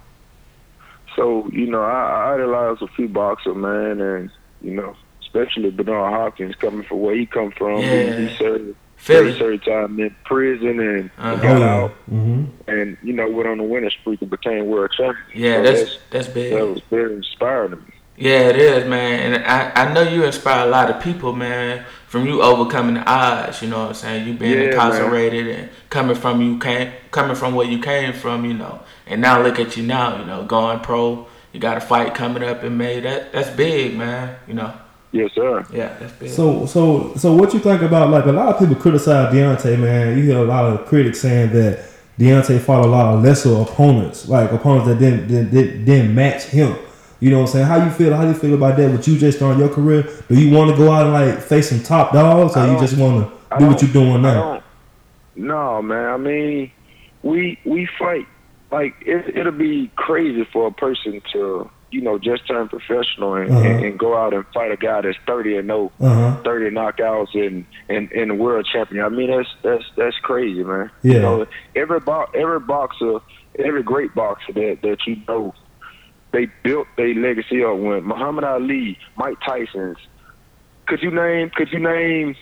so you know I, I idolize a few boxers, man, and you know, especially Bernard Hopkins coming from where he come from. He- Yeah. He, served. Philly. He served time in prison and, Uh-huh. Got out, Mm-hmm. and you know went on a winning streak and became world champion. Yeah, So that's that's big. that was very inspiring to me. Yeah, it is, man. And I, I know you inspire a lot of people, man, from you overcoming the odds, you know what I'm saying? You being Yeah, incarcerated and coming from you came coming from where you came from, you know. And now look at you now, you know, going pro. You got a fight coming up in May. That that's big, man. You know. Yes, sir. Yeah. So, so, so, what you think about like a lot of people criticize Deontay, man? You hear a lot of critics saying that Deontay fought a lot of lesser opponents, like opponents that didn't didn't, didn't, didn't match him. You know what I'm saying? How you feel? How do you feel about that? With you just starting your career, do you want to go out and like face some top dogs, or you just want to do what you're doing now? No, man. I mean, we we fight like it, it'll be crazy for a person to you know just turn professional and, Uh-huh. and, and go out and fight a guy that's thirty and no. Uh huh. 30 knockouts and and and the world champion. I mean that's that's that's crazy, man. Yeah. You know, every bo- every boxer, every great boxer that that you know, they built their legacy up. When Muhammad Ali, Mike Tyson's, could you name could you name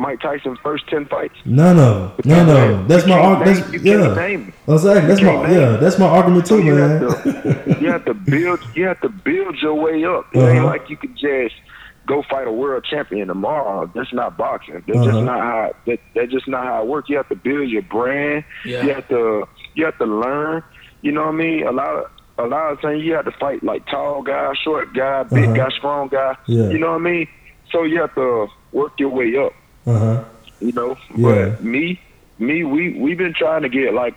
Mike Tyson's first ten fights? No, no, no, no. That's my argument. That's yeah. name. Exactly. That's my name yeah. That's my argument So too, you man. have to you have to build you have to build your way up. It ain't Uh-huh. like you could just go fight a world champion tomorrow. That's not boxing. That's Uh-huh. just not how that, that's just not how it works. You have to build your brand. Yeah. You have to you have to learn. You know what I mean? A lot of a lot of times you have to fight like tall guy, short guy, big Uh-huh. guy, strong guy. Yeah. You know what I mean? So you have to work your way up Uh huh. you know. Yeah. But me, me, we we've been trying to get like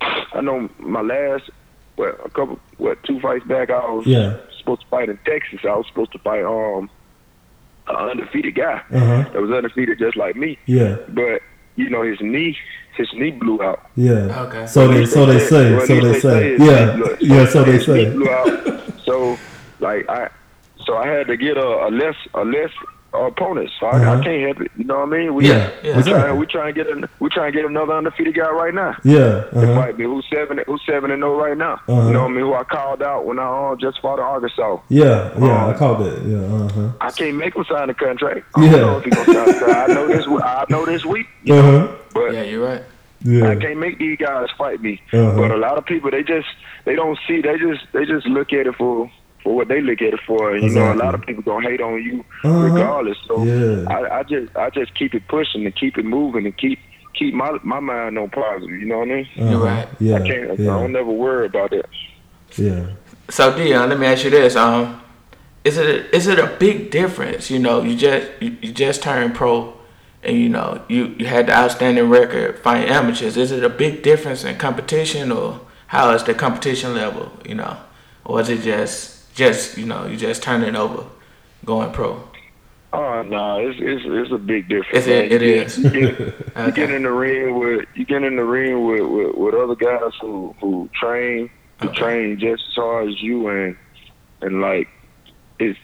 I know my last what a couple what two fights back I was Yeah. supposed to fight in Texas. I was supposed to fight um an undefeated guy Uh huh. that was undefeated just like me. Yeah. But you know his knee his knee blew out. Yeah. Okay. So they so they say so at they least say yeah blew- yeah so they say blew out. So like I so I had to get a, a less a less opponent. So I, Uh-huh. I can't help it. You know what I mean? We yeah Yeah. we trying, exactly we trying to get an, we trying to get another undefeated guy right now. yeah It uh-huh. might be who's seven who's seven and zero right now. Uh-huh. You know what I mean? Who I called out when I uh, just fought in Arkansas. yeah yeah I called caught that yeah uh huh I can't make him sign a contract. I Yeah. don't know if he gonna sign a contract. I know this. I know this week, you uh know, huh but Yeah, you're right. yeah I can't make these guys fight me. Uh-huh. But a lot of people they just they don't see. They just they just look at it for for what they look at it for. You know, a lot of people gonna hate on you Uh-huh. regardless. So Yeah. I, I just I just keep it pushing and keep it moving and keep keep my my mind on positive. You know what I mean? You're Uh-huh. right. yeah I can't. I don't never worry about that. yeah So Deon, let me ask you this. Um is it a, is it a big difference? You know, you just you, you just turned pro, and you know you you had the outstanding record fighting amateurs. Is it a big difference in competition, or how is the competition level? You know, or is it just just you know you just turning over, going pro? Oh no, it's it's it's a big difference. Is it? It You get- You get, <laughs> you get in the ring with you get in the ring with, with, with other guys who who train who Okay. train just as hard as you and and like it's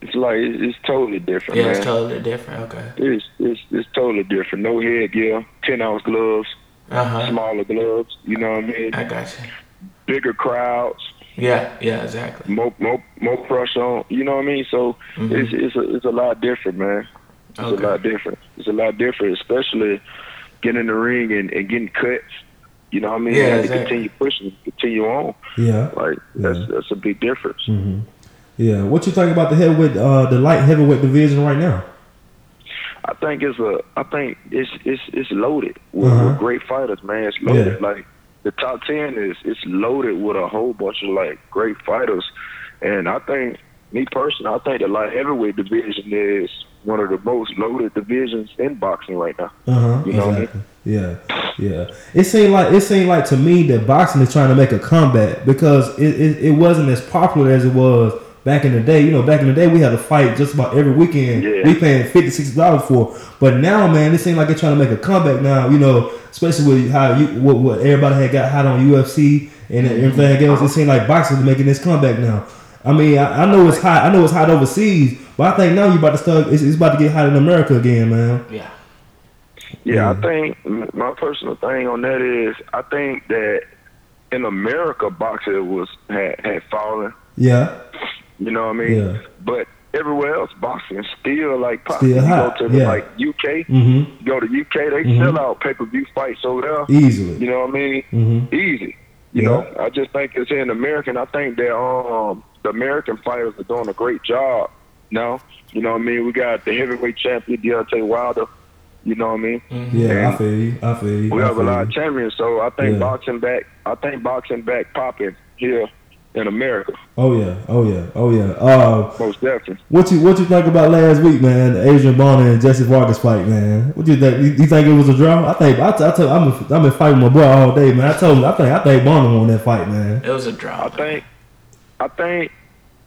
it's like it's, it's totally different, Yeah, man. it's totally different. Okay. It's, it's it's totally different. No headgear, ten ounce gloves, Uh huh. smaller gloves. You know what I mean? I got you. Bigger crowds, Yeah. Yeah. Exactly. more more more pressure on. You know what I mean? So Mhm. it's it's a it's a lot different, man. It's Okay. a lot different. It's a lot different, especially getting in the ring and, and getting cuts. You know what I mean? Yeah, You have to continue pushing, continue on. Yeah. Like that's Yeah. that's a big difference. hmm Yeah. What you think about the heavyweight, uh, the light heavyweight division right now? I think it's a I think it's it's it's loaded with, Uh-huh. with great fighters, man. It's loaded. Yeah. Like the top ten is it's loaded with a whole bunch of like great fighters. And I think me personally, I think the light heavyweight division is one of the most loaded divisions in boxing right now. Uh huh. You know what I mean? Yeah, yeah. It seemed like it seemed like to me that boxing is trying to make a comeback because it, it, it wasn't as popular as it was back in the day. You know, back in the day we had a fight just about every weekend. Yeah. We paying fifty, sixty dollars for. But now, man, it seems like they're trying to make a comeback now. You know, especially with how you what, what everybody had got hot on UFC and mm-hmm. everything else. It seems like boxing is making this comeback now. I mean, I, I know it's hot. I know it's hot overseas, but I think now you about to start. It's, it's about to get hot in America again, man. Yeah. Yeah, I mm-hmm. think my personal thing on that is I think that in America boxing was had had fallen. Yeah. You know what I mean? Yeah. But everywhere else, boxing is still like popping. Still you go to the, yeah. like UK, Mm-hmm. you go to UK, they Mhm. sell out pay per view fights over there. Easily. You know what I mean? Mm-hmm. Easy. You Yeah. know, I just think it's in American. I think that um the American fighters are doing a great job now. You know what I mean? We got the heavyweight champion Deontay Wilder. You know what I mean? Yeah, I feel you. I feel you. We I have a feel lot of champions, so I think Yeah. boxing back. I think boxing back popping here in America, Oh yeah. Oh yeah. Oh yeah. Uh, most definitely. what you what you think about last week, man? The Adrien Broner and Jesse Vargas fight, man. What do you think? You, you think it was a draw? I think I, t- I tell, I'm I've been fighting my boy all day, man. I told him I think I think Bonner won that fight, man. It was a draw. I think, I think,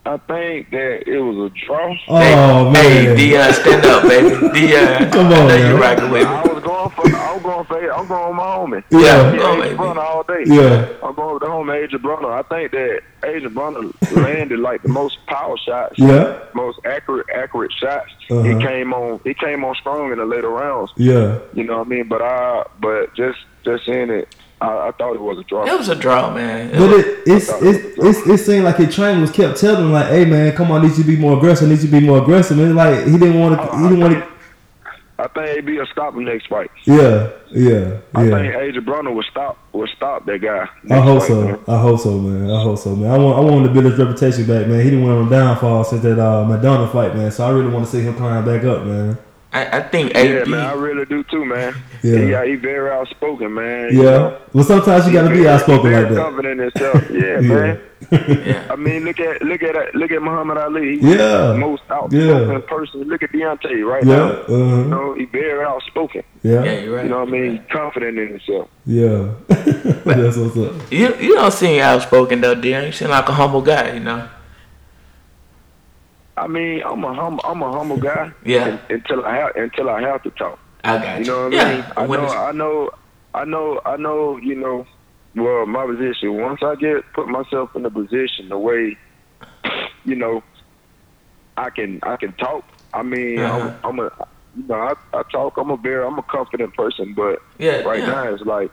I think that it was a draw. Oh Hey, man. Deon, stand up, baby. <laughs> Deon, Come I on, know you rocking with I was going for. I was going for. I'm going with my homie. Yeah. Yeah, Yeah, oh, Adrien. Broner all day. Yeah. I'm going with the homie Adrien Broner. I think that Adrien Broner landed like the most power shots. Yeah. Most accurate, accurate shots. Uh-huh. He came on. He came on strong in the later rounds. Yeah. You know what I mean? But I, but just, just seeing it, I, I thought it was a draw. It was a draw, man. It But was- it it's it's it's it seemed like his trainer was kept telling him like, "Hey man, come on, need you to be more aggressive, need you to be more aggressive." And like he didn't want to, Oh, he didn't want to. I think it'd be a stop him next fight. Yeah, yeah, I yeah. think Adrien Broner would stop, would stop that guy. I hope fight, so. man. I hope so, man. I hope so, man. I want I want him to build his reputation back, man. He didn't went on downfall since that uh, Maidana fight, man. So I really want to see him climb back up, man. I, I think Yeah, AB. man, I really do too, man. Yeah. <laughs> Yeah, he, he very outspoken, man. you Yeah. know? Well, sometimes you gotta be outspoken very like that. Confident in himself. <laughs> Yeah, Yeah. man. yeah. I mean, look at look at look at Muhammad Ali. He's Yeah. the most outspoken Yeah. person. Look at Deontay right Yeah. now. Uh-huh. You know, he very outspoken. Yeah, Yeah. you're right. You know what I mean? right. Confident in himself. Yeah. <laughs> That's what's up. You you don't seem outspoken though, Deon. You seem like a humble guy, you know. I mean, I'm a hum, I'm a humble guy. Yeah. Until I have until I have to talk. I got you. You know what yeah. I mean? I when know, I know, I know, I know. You know, well, my position. Once I get put myself in a position, the way, you know, I can, I can talk. I mean, Uh-huh. I'm, I'm a, you know, I, I talk. I'm a very, I'm a confident person. But yeah, right yeah. now, it's like,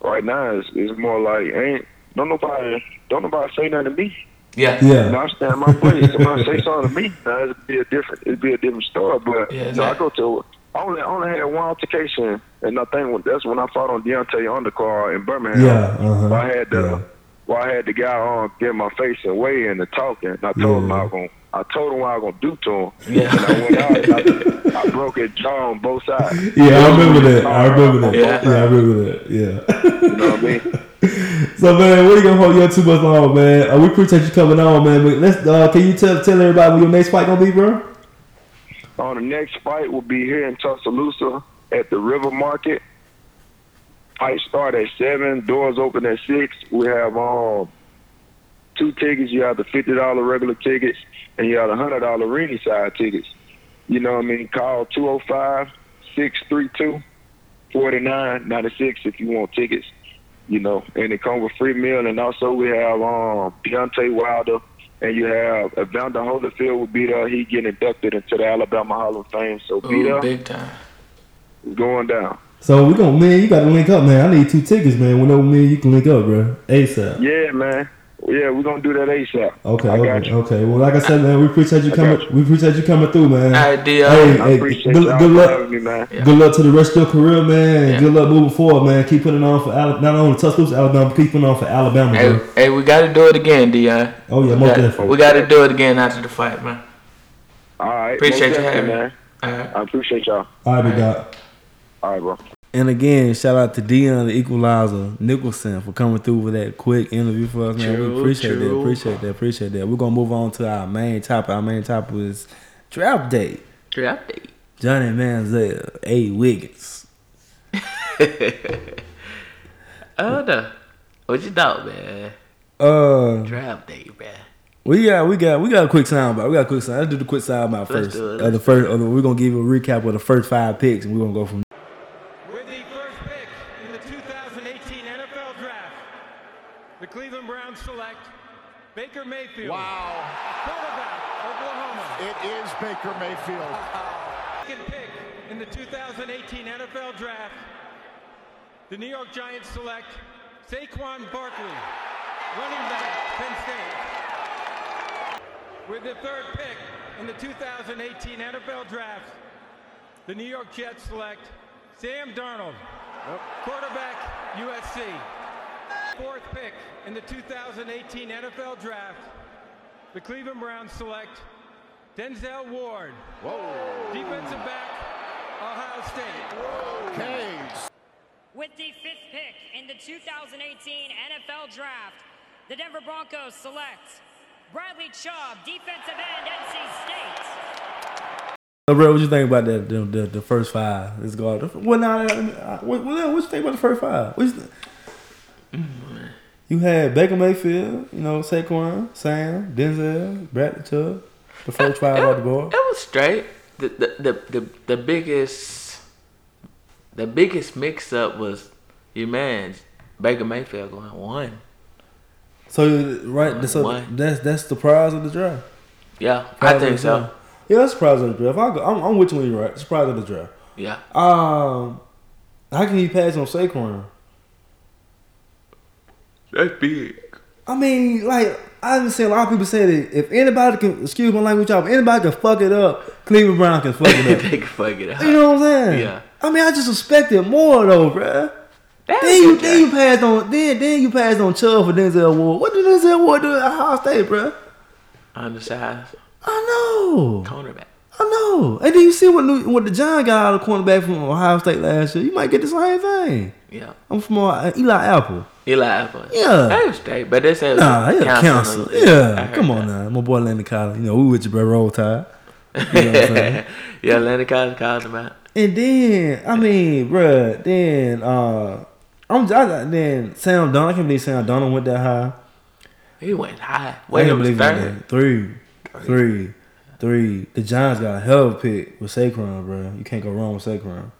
right now, it's, it's more like, ain't don't nobody, don't nobody say nothing to me. Yeah. Yeah. You know, I stand my place. Somebody say something to me, now it'd be a different, it'd be a different story. But Yeah, you know, I go to, I only, I only had one altercation, and I think that's when I fought on Deontay undercard in Birmingham. Yeah. uh-huh, I had the, Yeah. Well, I had the guy on get my face away and weigh in and talking. And I told him I was gonna, I told him what I was gonna do to him. Yeah. And I went out and I, <laughs> I broke his jaw on both sides. Yeah, I remember that. I remember that. Yeah. Yeah, I remember that. Yeah. You know what I mean? <laughs> so man, we ain't gonna hold you up too much long, man. Uh, we appreciate you coming on, man. But let's uh, can you tell tell everybody what your next fight gonna be, bro? On the next fight will be here in Tuscaloosa at the River Market. Fight start at seven. Doors open at six. We have um two tickets. You have the fifty dollar regular tickets, and you have the hundred dollar ringside tickets. You know what I mean? Call 205-632-4996 if you want tickets. You know, and it comes with free meal, and also we have um Deontay Wilder, and you have Evander Holyfield will be there. He getting inducted into the Alabama Hall of Fame, so be Ooh, there. big time. It's going down. So we gonna man, you gotta link up, man. I need two tickets, man. Whenever me and you can link up, bro. ASAP. Yeah, man. Yeah, we're gonna do that ASAP. Okay, I got okay, you. okay. Well, like I said, man, we appreciate you I coming. you. We appreciate you coming through, man. All right, D. Hey, I hey, appreciate good, good luck. me, man. Yeah. Good luck to the rest of your career, man. Yeah. Good luck moving forward, man. Keep putting on for Ala- not only Tuscaloosa, Alabama, but keep putting on for Alabama, Hey, bro. hey, we got to do it again, Deon. Oh yeah, We most got, definitely. we got to do it again after the fight, man. All right. Appreciate you having definitely, me. All right. I appreciate y'all. All right, big dog. All right, bro. And again, shout out to Deon the Equalizer Nicholson for coming through with that quick interview for us, man. True, we appreciate that, appreciate that, appreciate that. We're gonna move on to our main topic. Our main topic is draft day. Draft day. Johnny Manziel, A. Wiggins. <laughs> Oh, no. What you thought, man? Uh, Draft day, man. we got, we got, we got a quick sound about. We got a quick sound. Let's do the quick sound about Let's first. do it, Uh, the first, uh, we're gonna give you a recap of the first five picks, and we're gonna go from. With the first pick in the 2018 NFL Draft, the Cleveland Browns select Baker Mayfield. Wow. Quarterback, Oklahoma. It is Baker Mayfield. Second pick in the 2018 NFL Draft, the New York Giants select Saquon Barkley, running back, Penn State. With the third pick in the 2018 NFL Draft, the New York Jets select Sam Darnold, quarterback, USC. Fourth pick in the 2018 NFL Draft, the Cleveland Browns select Denzel Ward, defensive back, Ohio State. Okay. With the fifth pick in the 2018 NFL Draft, the Denver Broncos select Bradley Chubb, defensive end, NC State. So, bro, what you think about that? The, the, the first five. Let's go. What now? What, what, what you think about the first five? What you, th- you had Baker Mayfield, you know, Saquon, Sam, Denzel, Bradley Chubb. The first five off the board. It was straight. The the, the the the biggest the biggest mix up was your man Baker Mayfield going one. So right, so One. that's that's the prize of the draft. Yeah, I Prize of think so. Yeah, that's the prize of the draft. I go, I'm, I'm with you when you're right. It's the prize of the draft. Yeah. Um, how can you pass on Saquon? That's big. I mean, like I've been seeing a lot of people say that if anybody can, excuse my language, y'all, if anybody can fuck it up, Cleveland Brown can fuck it up. <laughs> they can fuck it up. You know what I'm saying? Yeah. I mean, I just expected more though, bruh. That Then you, was then you passed on, then then you passed on Chubb for Denzel Ward. What did Denzel Ward do at Ohio State, bruh? Undersized I know, cornerback. I know. And then you see what New, what the John got out of cornerback from Ohio State last year. You might get the same thing. Yeah. I'm from uh, Eli Apple. Eli Apple. Yeah. That was straight, but they said Nah, yeah, counsel. I Yeah, come on that. now, my boy Landon Collins. You know, we with you, bro. Roll Tide. You know what I'm saying? <laughs> yeah, Landon Collins called him out. And then, I mean, bruh, then uh I'm I, then Sam Darnold, I can't believe Sam Darnold went that high. He went high. I Wait, can't it believe he went third. that. Three, three, three. The Giants got a hell of a pick with Saquon, bro. You can't go wrong with Saquon.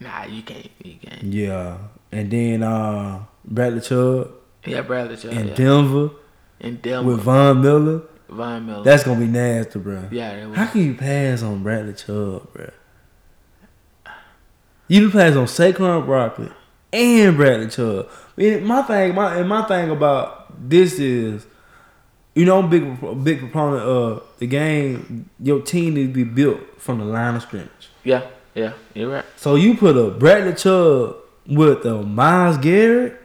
Nah, you can't. You can't. Yeah. And then uh Bradley Chubb Yeah, Bradley Chubb. in yeah. Denver In Denver. with Von Miller. Von Miller. That's gonna be nasty, bro. yeah, was, How can you pass on Bradley Chubb, bro? You can pass on Saquon Broccoli and Bradley Chubb. And my thing, my and my thing about this is, you know, I'm big big proponent of the game. Your team needs to be built from the line of scrimmage. yeah, yeah. You're right. So you put a Bradley Chubb with a Myles Garrett.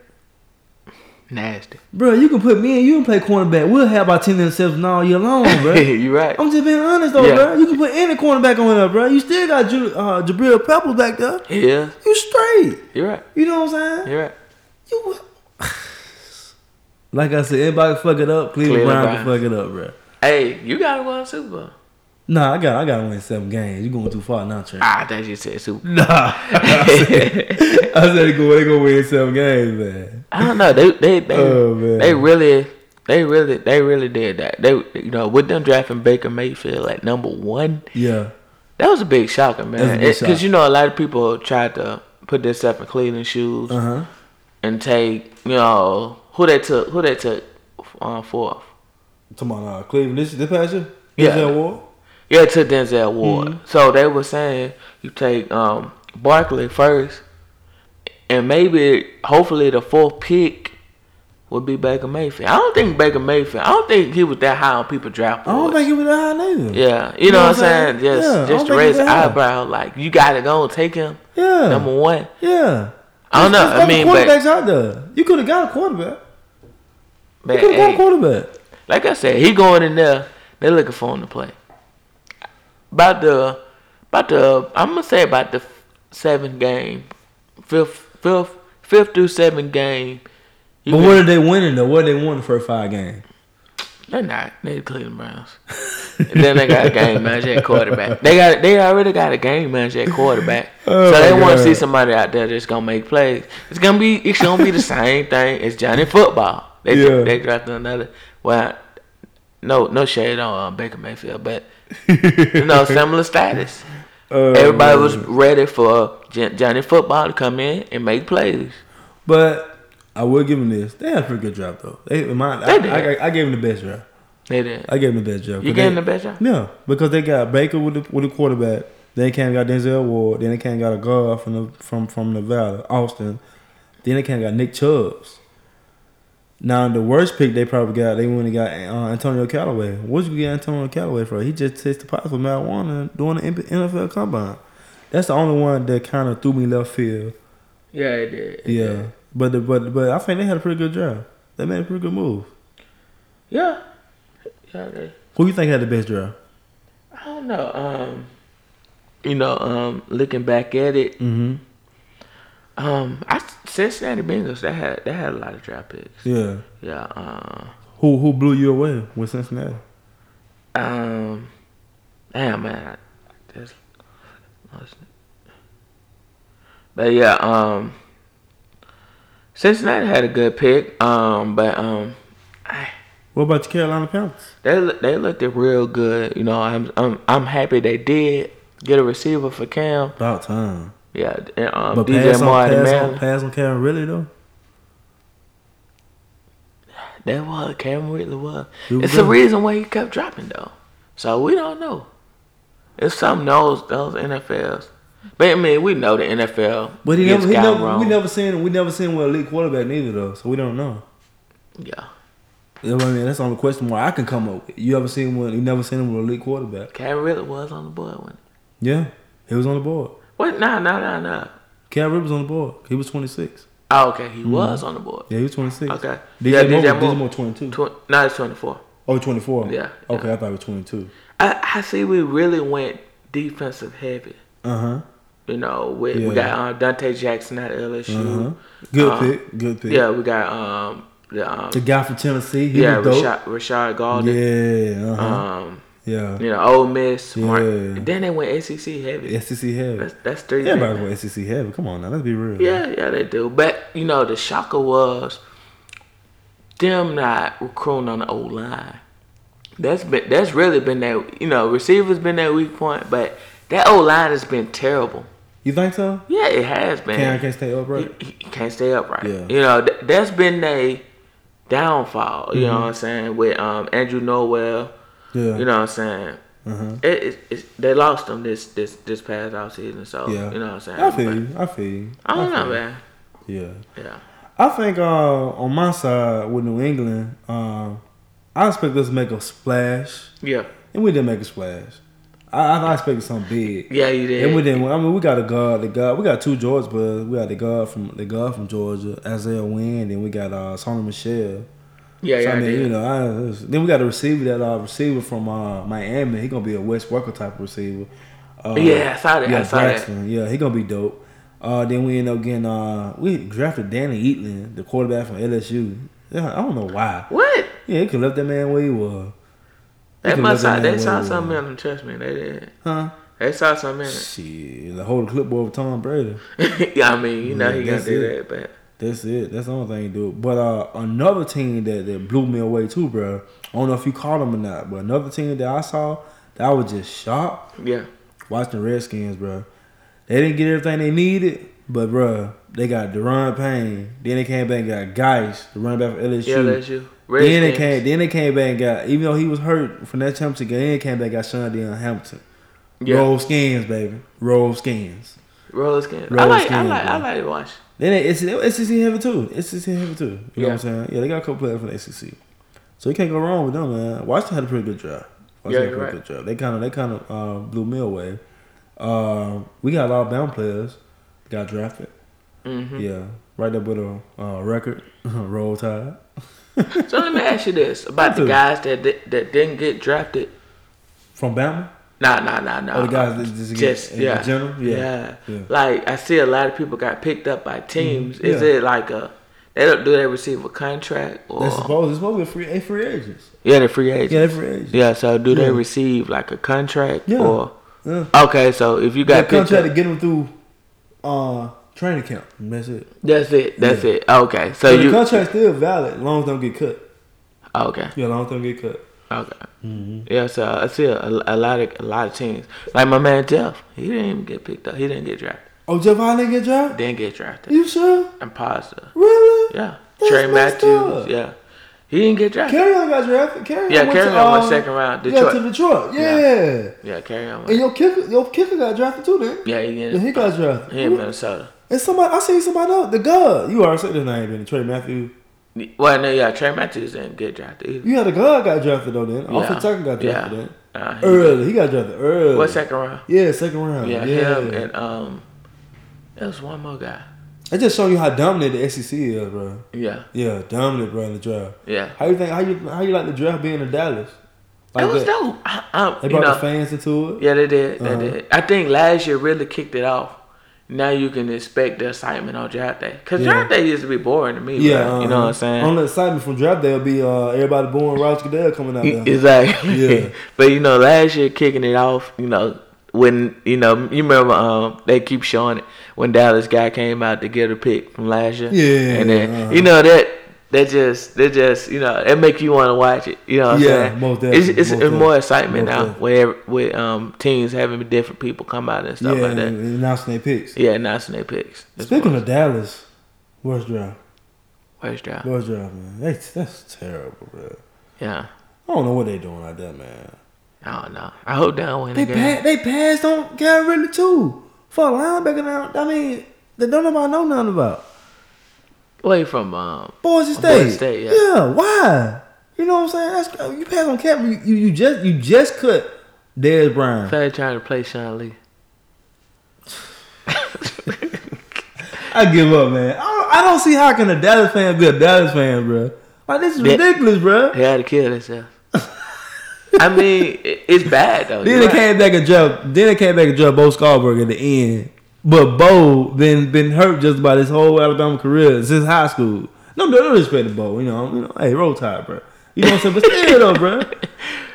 Nasty. Bro, you can put me and you and play cornerback. We'll have our ten interceptions all year long, bro. <laughs> you right. I'm just being honest though, Yeah. bro. You can put any cornerback on there, bro. You still got Ju- uh, Jabril Peppers back there. Yeah, You straight. you're right. You know what I'm saying? You're right. You. <sighs> Like I said, anybody fuck it up. Cleveland, Cleveland Brown can fuck it up, bro. Hey, you gotta win a Super Bowl. Nah, I got I gotta win seven games. You going too far now, Trent. Ah, I thought you said Super. Nah. I <laughs> said, I said they go they go win seven games, man. I don't know. They they they, Oh, they really they really they really did that. They you know with them drafting Baker Mayfield at number one, Yeah. that was a big shocker, man. That's a big Because you know a lot of people tried to put themselves in Cleveland shoes Uh huh. and take you know who they took who they took uh, fourth. Come on, uh, Cleveland. This this past year. Yeah. Ward? Yeah, to Denzel Ward. Mm-hmm. So they were saying you take um Barkley first, and maybe hopefully the fourth pick would be Baker Mayfield. I don't think Baker Mayfield. I don't think he was that high on people draft boards. I don't think he was that high neither. Yeah, you know, what I'm saying? Just Yeah, just to raise the eyebrow, like you got to go and take him Yeah. number one. Yeah. I don't know. There's I mean, quarterbacks but, out there. You could have got a quarterback. but You could have got a quarterback. like I said, he going in there. They're looking for him to play. About the, about the, I'm gonna say about the seventh game, fifth, fifth, fifth through seventh game. But what are they winning though? What are they won the first five games? They're not. They the Cleveland Browns. then they got a game manager at quarterback. They got. They already got a game manager at quarterback. <laughs> Oh so they want to see somebody out there that's gonna make plays. It's gonna be. It's gonna be the same thing as Johnny Football. They Yeah. they drafted another. Well, no no shade on uh, Baker Mayfield, but you know <laughs> similar status. Uh, Everybody was ready for Johnny Football to come in and make plays. But I will give him this. They had a pretty good draft though. They, my, They I, did. I, I gave him the best draft. They did. I gave him the best draft. You gave them the best draft? Yeah, because they got Baker with the with the quarterback. Then they came got Denzel Ward. Then they came got a guard from the from from Nevada, Austin. Then they came got Nick Chubbs. Now the worst pick they probably got, they went and got uh, Antonio Callaway. What you get Antonio Callaway for? He just tested positive for marijuana during the NFL combine. That's the only one that kind of threw me left field. Yeah, it did. It Yeah, did. but the, but but I think they had a pretty good draft. They made a pretty good move. Yeah. Yeah, they. Who you think had the best draft? I don't know. Um, you know, um, looking back at it, Mm-hmm. um, I Cincinnati Bengals they had they had a lot of draft picks. Yeah. Yeah. Uh, Who who blew you away with Cincinnati? um, damn man, I just. But yeah, um, Cincinnati had a good pick. Um, but um, I, What about the Carolina Panthers? they they looked it real good. You know, I'm I'm I'm happy they did get a receiver for Cam. About time. Yeah, and, um, But DJ pass on, Martin pass, Manley. on, pass on Karen really though. That was Cam Ridley was. It's the reason why he kept dropping though. So we don't know. It's something those those NFLs. But I mean, we know the NFL. But he never, he never we never seen we never seen one elite quarterback neither though, so we don't know. Yeah, You know what I mean? That's the only question mark I can come up with. You ever seen one? You never seen him with an elite quarterback? Cam really was on the board when. Yeah, he was on the board. What? Nah, nah, nah, nah. Cam Rivers on the board. He was twenty six. Oh, okay, he was on the board. Yeah, he was twenty six. Okay. DJ Yeah, Moore, DJ DJ Moore. Moore twenty two. Tw- no, it's twenty four. Oh, 24. Yeah, Okay, yeah. I thought it was twenty two. I, I see. We really went defensive heavy. Uh huh. You know, we, Yeah. we got um, Donte Jackson at LSU. Uh huh. Good Uh, pick. Good pick. Yeah, we got um the um The guy from Tennessee. He yeah. Rashad Rashad Gardner. Yeah. Uh huh. Um, yeah. you know, Ole Miss. Mark. Yeah. Then they went SEC heavy. SEC heavy. That's that's three. Everybody went SEC heavy. Come on now, let's be real. Yeah, yeah, they do. But you know, the shocker was them not recruiting on the old line. That's been that's really been that you know receivers been that weak point, but that old line has been terrible. You think so? Yeah, it has been. Cam can't stay upright. He, he can't stay upright. Yeah. You know, th- that's been a downfall. You Mm-hmm. know what I'm saying? With um Andrew Norwell. Yeah. You know what I'm saying? Uh-huh. It, it, they lost him this this this past off season, so Yeah. you know what I'm saying. I feel But you. I feel you. I don't feel know, you. man. Yeah. Yeah. I think uh, on my side with New England, uh, I expect us to make a splash, Yeah. and we didn't make a splash. I, I expected something big. Yeah, you did. And we didn't. I mean, we got a guard. The guard. We got two Georgia brothers. We got the guard from the guard from Georgia, Isaiah Wynn, and we got uh, Sony Michel. Yeah, So, yeah, I I mean, did. you know, I, then we got a receiver that uh, receiver from uh, Miami. He gonna be a Wes Welker type of receiver. Uh, Yeah, I saw that. I saw that. Braxton. Yeah, he gonna be dope. Uh, then we end up getting uh, we drafted Danny Etling, the quarterback from LSU. Yeah, I don't know why. What? Yeah, he could left that man where he was. He They must have. that They saw something in him. Trust me, they did. Huh? They saw something in Shit, the whole clipboard with Tom Brady. <laughs> yeah, I mean, you know, Yeah, he gotta do it. that, but That's it. That's the only thing do. But uh, another team that, that blew me away too, bro. I don't know if you caught them or not, but another team that I saw that I was just shocked. yeah, Watching the Redskins, bro. They didn't get everything they needed, but bro, they got Da'Ron Payne. Then they came back and got Guice, the running back for LSU. yeah, that's you. Then they came. Then they came back and got. Even though he was hurt from that championship game, then they came back and got Shaun Dion Hamilton. Yeah. Roll skins, baby. Roll skins. Roller skins. I Roller like, I skins, like, I bro. like to watch. Then it's it's SEC heavy too. It's SEC heavy too. You know what I'm saying? Yeah, they got a couple players for the SEC, so you can't go wrong with them, man. Washington had a pretty good draft. Washington Yeah, had a pretty right. good. They kind of they kind of uh, blew me away. Uh, we got a lot of bound players got drafted. hmm Yeah, right up with a uh, record. <laughs> Roll Tide. So let me ask you this <laughs> about the guys that that didn't get drafted. From Bama? Nah, nah, nah, nah. Oh, the guys just just in yeah, general? Yeah. yeah, Yeah. Like I see a lot of people got picked up by teams. Is Yeah. it like a they don't do they receive a contract or They're supposed, they're supposed to be free, they free agents. yeah they're free agents. Yeah, they're free agents. Yeah, so do they receive like a contract Yeah. or Yeah. okay? So if you Got contract to get them through uh, training camp. That's it. that's it. That's it. Okay, so So the you contract's still valid as long as don't get cut. okay. Yeah, long as don't get cut. Okay. Mm-hmm. Yeah, so I see a, a lot of a lot of teams. Like my man Jeff, he didn't even get picked up. He didn't get drafted. Oh, Jeff Hine didn't get drafted? Didn't get drafted. You sure? I'm positive. Really? Yeah. That's Tray Matthews. up. Yeah. He didn't get drafted. Kerryon got drafted. Carry Yeah, Kerryon went um, second round. Yeah, Detroit. to Detroit. Yeah. Yeah. Yeah, Kerryon. And your kicker, your kicker got drafted too, then. Yeah, he Yeah, did. he got drafted. He in Minnesota. And somebody, I seen somebody else, the guard. You already said his name, Tray Matthews. Well, no, yeah, Tray Matthews didn't get drafted. You had a guard got drafted though, then. Yeah. Offensive tackle got drafted Yeah. then. Uh, he- Early, he got drafted early. What second round? Yeah, second round. Yeah, Yeah, him and um, there was one more guy. I just show you how dominant the SEC is, bro. Yeah, Yeah, dominant, bro, in the draft. yeah. How you think? How you how you like the draft being in Dallas? it was that? dope. I, I, They brought know, the fans into it. Yeah, they did. They Uh-huh. did. I think last year really kicked it off. Now you can expect the excitement on draft day. Cause Yeah. draft day used to be boring to me. Yeah, bro. you know what I'm saying. Only excitement from draft day will be uh, everybody born Roger Goodell coming out there. Exactly. <laughs> Yeah. <laughs> but you know, last year kicking it off, you know, when you know, you remember um they keep showing it when Dallas guy came out to get a pick from last year. Yeah, And then uh-huh. you know that that just that just you know it make you want to watch it. You know what Yeah, I'm saying? most It's, definitely, it's, most it's more excitement most now definitely. where with um teams having different people come out and stuff yeah, like that. and announcing their picks. Yeah, announcing their picks. Speaking of Dallas, worst draft, Where's draft? worst draft, man. That's that's terrible, bro. Yeah. I don't know what they doing like that, man. I don't know. I hope they don't win They pa- they passed on Gary Ridley too for a linebacker. Now, I mean, they don't nobody know nothing about Away from um Boise State. Boise State, yeah. why? You know what I'm saying? That's you pass on cap. You, you you just you just cut Dez Bryant. Fed trying to play Sean Lee. I give up, man. I don't, I don't see how can a Dallas fan be a Dallas fan, bro. Like this is That- ridiculous, bro. He had to kill himself. I mean, it- it's bad though. Then You're right. came back and dropped. Then it came back and dropped Bo Scarborough at the end. But Bo been been hurt just about his whole Alabama career since high school. No, no, no respect to Bo. You know, you know, hey, roll tide, bro. You know what I'm saying? But still, though, bro. <laughs>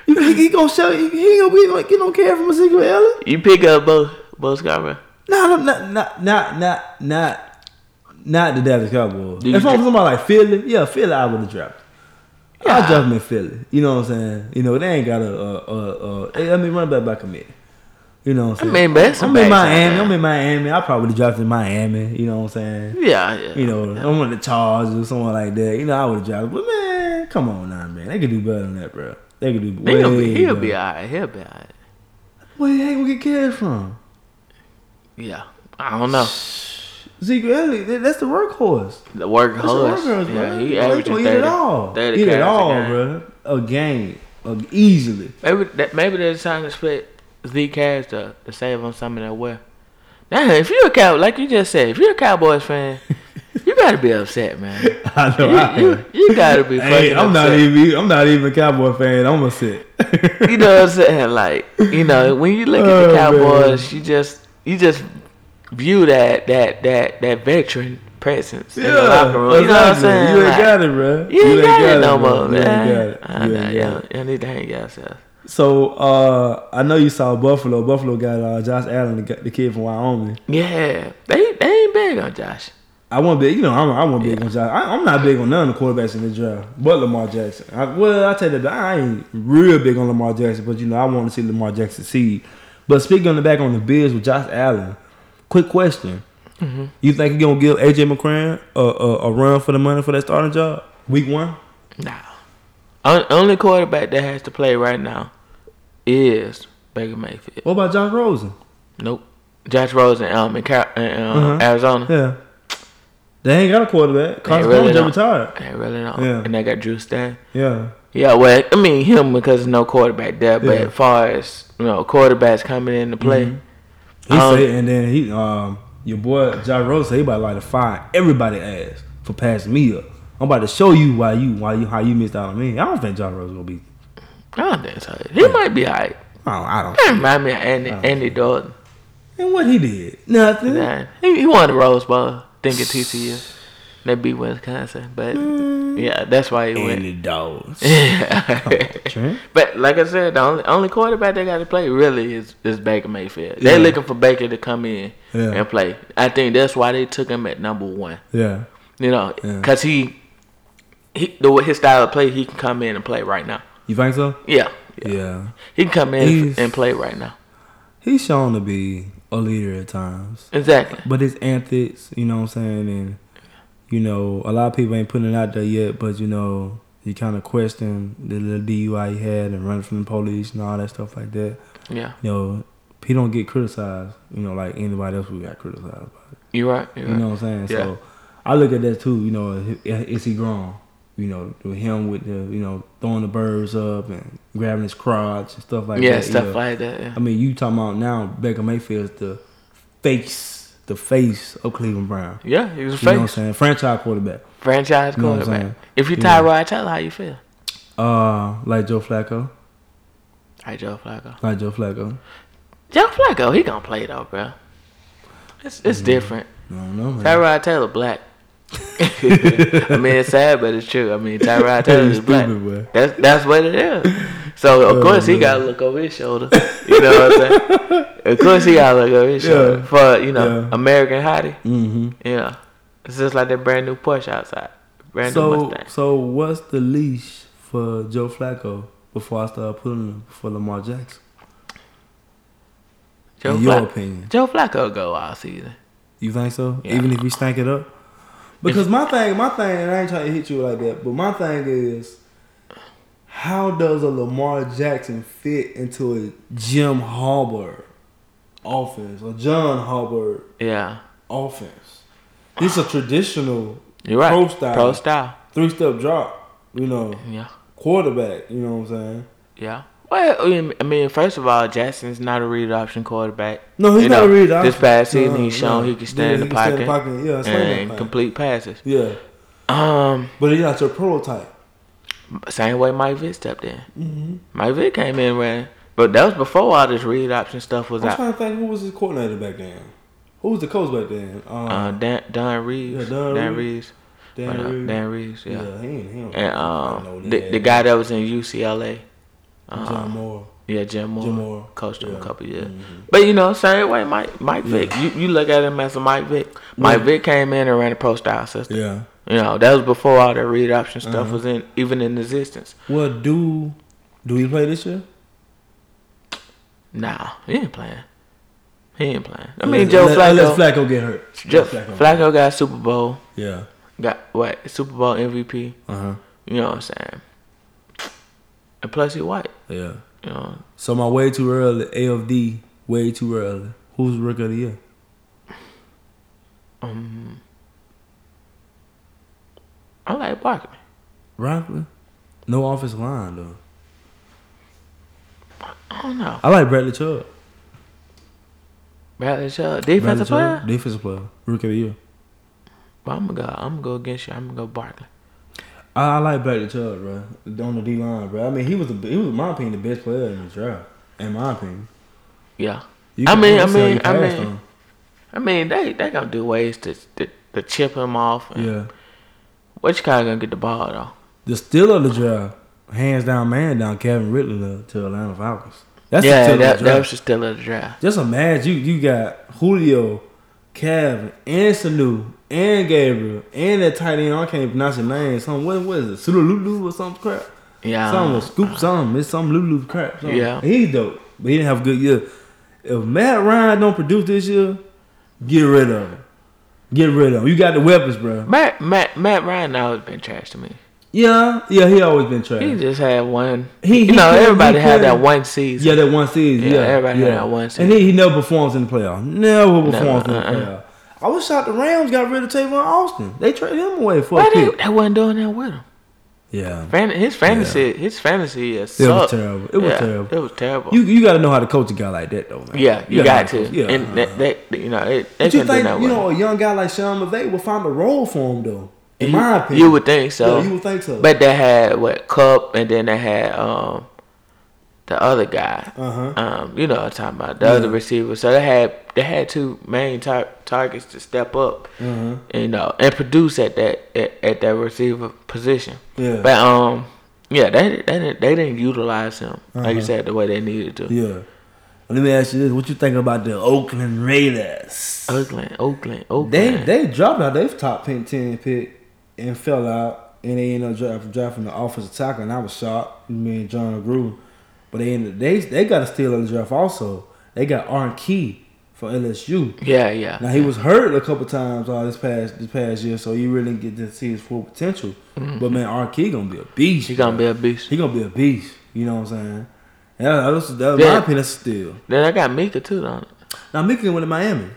You, he, he gonna show. He, he gonna be like, you don't care from Ezekiel Elliott. You pick up both both Scarborough. No, no, not, not, not, not, not, not the Dallas Cowboys. If I'm somebody like Philly, yeah, Philly, I would have dropped. Yeah. I drop him in Philly. You know what I'm saying? You know, they ain't got a, a, a, a let me run back by committee. You know what I'm I saying? mean, but I'm in Miami. I'm in Miami. I probably dropped in Miami. You know what I'm saying? Yeah, yeah. You know, I'm on the Chargers or someone like that. You know, I would have dropped. But man, come on now, man. They could do better than that, bro. They could do way He'll be, he'll be alright. He'll be alright. Where he ain't gonna get cared from? Yeah, I don't know. <sighs> Zeke Elliott, that's the workhorse. The work That's the workhorse, Yeah, bro. he averaging gonna 30, eat it all. 30 Eat it all, bro. A game, easily. Maybe that, maybe they're trying to split Zeke has to, to save on some of that wear. Now, if you're a cow, like you just said, if you're a Cowboys fan, you gotta be upset, man. <laughs> I know. You, I you, you, gotta be. Hey, I'm not even. I'm not even a Cowboy fan. I'm sit. You know what I'm saying? Like, you know, when you look at <laughs> Oh, the man. Cowboys, you just you just view that that that that veteran presence in the locker room. You know what I'm saying? You ain't Like, got it, bro. You ain't got it no bro. more, You ain't man. got it. I You know, ain't got yeah, it. you need to hang yourself. So uh, I know you saw Buffalo. Buffalo got uh, Josh Allen, the, the kid from Wyoming. Yeah, they they ain't big on Josh. I want big, you know, I'm, I want big on Josh. I, I'm not big on none of the quarterbacks in the draft, but Lamar Jackson. I, well, I tell you that I ain't real big on Lamar Jackson, but you know, I want to see Lamar Jackson succeed. But speaking on the back on the Bills with Josh Allen, quick question: Mm-hmm. You think you gonna give AJ McCarron a, a, a run for the money for that starting job week one? Nah. Only quarterback that has to play right now is Baker Mayfield. What about Josh Rosen? Nope. Josh Rosen um, in, Car- in uh, Uh-huh. Arizona. Yeah, they ain't got a quarterback. They Carson really Palmer retired. I really don't. Yeah. And they got Drew Stan. Yeah, Yeah, well, I mean him because there's no quarterback there. But Yeah. as far as you know, quarterbacks coming into play, Mhm. he Um, said, and then he um your boy Josh Rosen said he about to like to fire everybody ass for passing me up. I'm about to show you why you why you how you missed out on me. I don't think Josh Rosen gonna be. I don't think so. He might be alright. Oh. I don't. That remind me of Andy, Andy Dalton. And what he did? Nothing. Nah, he, he won the Rose Bowl, I think at TCU. They beat Wisconsin, but mm. yeah, that's why he went. the dogs. <laughs> Yeah. but like I said, the only only quarterback they got to play really is, is Baker Mayfield. They're looking for Baker to come in Yeah. and play. I think that's why they took him at number one. Yeah. You know, Yeah. because he he the way his style of play, he can come in and play right now. You think so? Yeah, Yeah. he can come in He's- and play right now. He's shown to be a leader at times. Exactly. But his antics, you know what I'm saying, and you know, a lot of people ain't putting it out there yet, but you know, you kind of question the little DUI he had and running from the police and all that stuff like that. Yeah, You know, he don't get criticized, you know, like anybody else who got criticized you're right. You're You right. know what I'm saying? Yeah. So I look at that too, you know, is he grown? You know, with him with the, you know, throwing the birds up and grabbing his crotch and stuff like yeah, that. stuff yeah. like that. Yeah. I mean, you talking about now Baker Mayfield's the face, the face of Cleveland Brown. Yeah, he was a You know what I'm face. saying? Franchise quarterback. Franchise You know quarterback. If you Yeah. Tyrod Taylor, how you feel? Uh, like Joe Flacco. Hey, Joe Flacco. Like Joe Flacco. Joe Flacco, he gonna play though, bro. It's it's Mm-hmm. different. I don't know, man. Tyrod Taylor black. <laughs> I mean, it's sad, but it's true. I mean, Tyrod Taylor is black. Boy. That's that's what it is. So of Oh, course he gotta look over his shoulder. You know what I'm saying? <laughs> Of course he gotta look over his shoulder Yeah. for you know Yeah. American Hottie. Mm-hmm. Know, it's just like that brand new Porsche outside, brand new So, Mustang. so what's the leash for Joe Flacco before I start pulling him for Lamar Jackson? Joe in your opinion, Joe Flacco go all season. you think so? Yeah. Even if he stank it up? Because my thing, my thing, and I ain't trying to hit you like that, but my thing is, how does a Lamar Jackson fit into a Jim Harbaugh offense or John Harbaugh Yeah, offense? This is a traditional you're right. Pro style. Pro style. three step drop, you know, Yeah, quarterback. You know what I'm saying? yeah. Well, I mean- first of all, Jackson's not a read option quarterback. No, he's You not know, a read option. This past season, he's shown he can stand Yeah, in the he pocket, in the pocket. Yeah, and complete passes. Yeah, Um, but he's not your prototype. same way Mike Vick stepped in. Mm-hmm. Mike Vick came in ran, but that was before all this read option stuff was I'm out. trying to think who was his coordinator back then. Who was the coach back then? Um, Uh, Dan, Don Reeves, Yeah, Don Dan Reeves. Reeves, Dan uh, Reeves. Dan Reeves, yeah. he ain't, he And um, the, the guy that was in UCLA, John uh, Moore. yeah, Jim Mora, Jim Mora. coached him Yeah. a couple years. Mhm. But you know, same way Mike Mike Vick. You you look at him as a Mike Vick. Mike Yeah. Vick came in and ran a pro style system. Yeah. You know, that was before all the read option stuff Uh-huh. was in even in existence. Well, do do he play this year? Nah, he ain't playing. He ain't playing. I mean, Joe Let- Flacco. Let Flacco get hurt. Joe, Flacco. Flacco got Super Bowl. Yeah. Got what? Super Bowl MVP. Uh huh. You know what I'm saying? And plus he white. Yeah. You know. So my way too early. AFD way too early. Who's rookie of the year? Um. I like Barkley. Rockland. No offensive line though. I don't know. I like Bradley Chubb. Bradley Chubb, defensive Bradley player. Chubb, defensive player, rookie of the year. But I'm gonna go. I'm gonna go against you. I'm gonna go Barkley. I, I like Bradley Chubb, bro. On the D line, bro. I mean, he was the he was, in my opinion, the best player in the draft. In my opinion. Yeah. I mean, I mean, I mean, on. I mean, they they gonna do ways to to, to chip him off. And yeah. Which guy gonna get the ball though? The steal of the draft, hands down, man down, Calvin Ridley to, to Atlanta Falcons. That's the yeah, that, that was the steal of the draft. Just imagine you you got Julio, Calvin, and Sanu, and Gabriel, and that tight end. I can't pronounce his name. Some what, was it? Sululu or some crap. Yeah. Some scoop some. It's some Lulu crap. something. Yeah. He's dope, but he didn't have a good year. If Matt Ryan don't produce this year, get rid of him. Get rid of him. You got the weapons, bro. Matt Matt Matt Ryan always been trash to me. Yeah, yeah. He always been trash. He just had one. He- you know, everybody he had that one season. Yeah, that one season. Yeah, Yeah, everybody yeah. had that one season. And he, he never performs in the playoff. Never performs in the uh-uh. playoff. I was shocked the Rams got rid of Tavon Austin. They traded him away for Why a pick. they wasn't doing that with him? Yeah, Fan, his fantasy, his fantasy is It was terrible. It was yeah, terrible. It was terrible. you you got to know how to coach a guy like that though, man. yeah, you, gotta got to. coach- Yeah, and that, that, you know, they but you think you know a young guy like Sean McVay will find a role for him though? In You- my opinion, You would think so. Yeah, you would think so. But they had what Kupp, and then they had um the other guy. Uh-huh. Um, you know what I'm talking about the other receiver. So they had they had two main tar- targets to step up, Uh-huh. you know, and produce at that at, at that receiver position. Yeah. But um, yeah, they they didn't they didn't utilize him like you Uh-huh. said the way they needed to. yeah. Let me ask you this: What you think about the Oakland Raiders? Oakland, Oakland, Oakland. They they dropped out their top ten pick and fell out, and they ended up drafting, drafting the offensive tackle, and I was shocked. Me and Jon Gruden, but they ended they they got a steal of the draft also. They got Arden Key for LSU. yeah, yeah. Now he was hurt a couple times uh, this past this past year, so you really didn't get to see his full potential. But man, Arden Key gonna be a beast. He gonna bro. be a beast. he gonna be a beast. You know what I'm saying? Yeah, that was, that was Yeah. my opinion. That's a steal. Then I got Minkah too, though. Now Minkah went to Miami.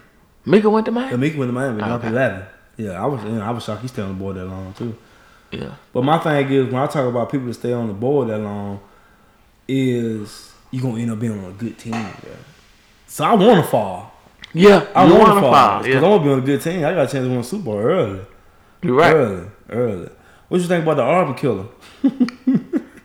Minkah went to Yeah, Miami. Minkah went to Miami. Okay. Dropped 11. Yeah, I was you know, I was shocked he stayed on the board that long too. Yeah. But my thing is when I talk about people that stay on the board that long, is you're gonna end up being on a good team. Yeah. So I want to fall. Yeah, I want wanna fall because I Yeah. want to be on a good team. I got a chance to win a Super Bowl early, You're right. early, early. What you think about the Auburn killer? <laughs>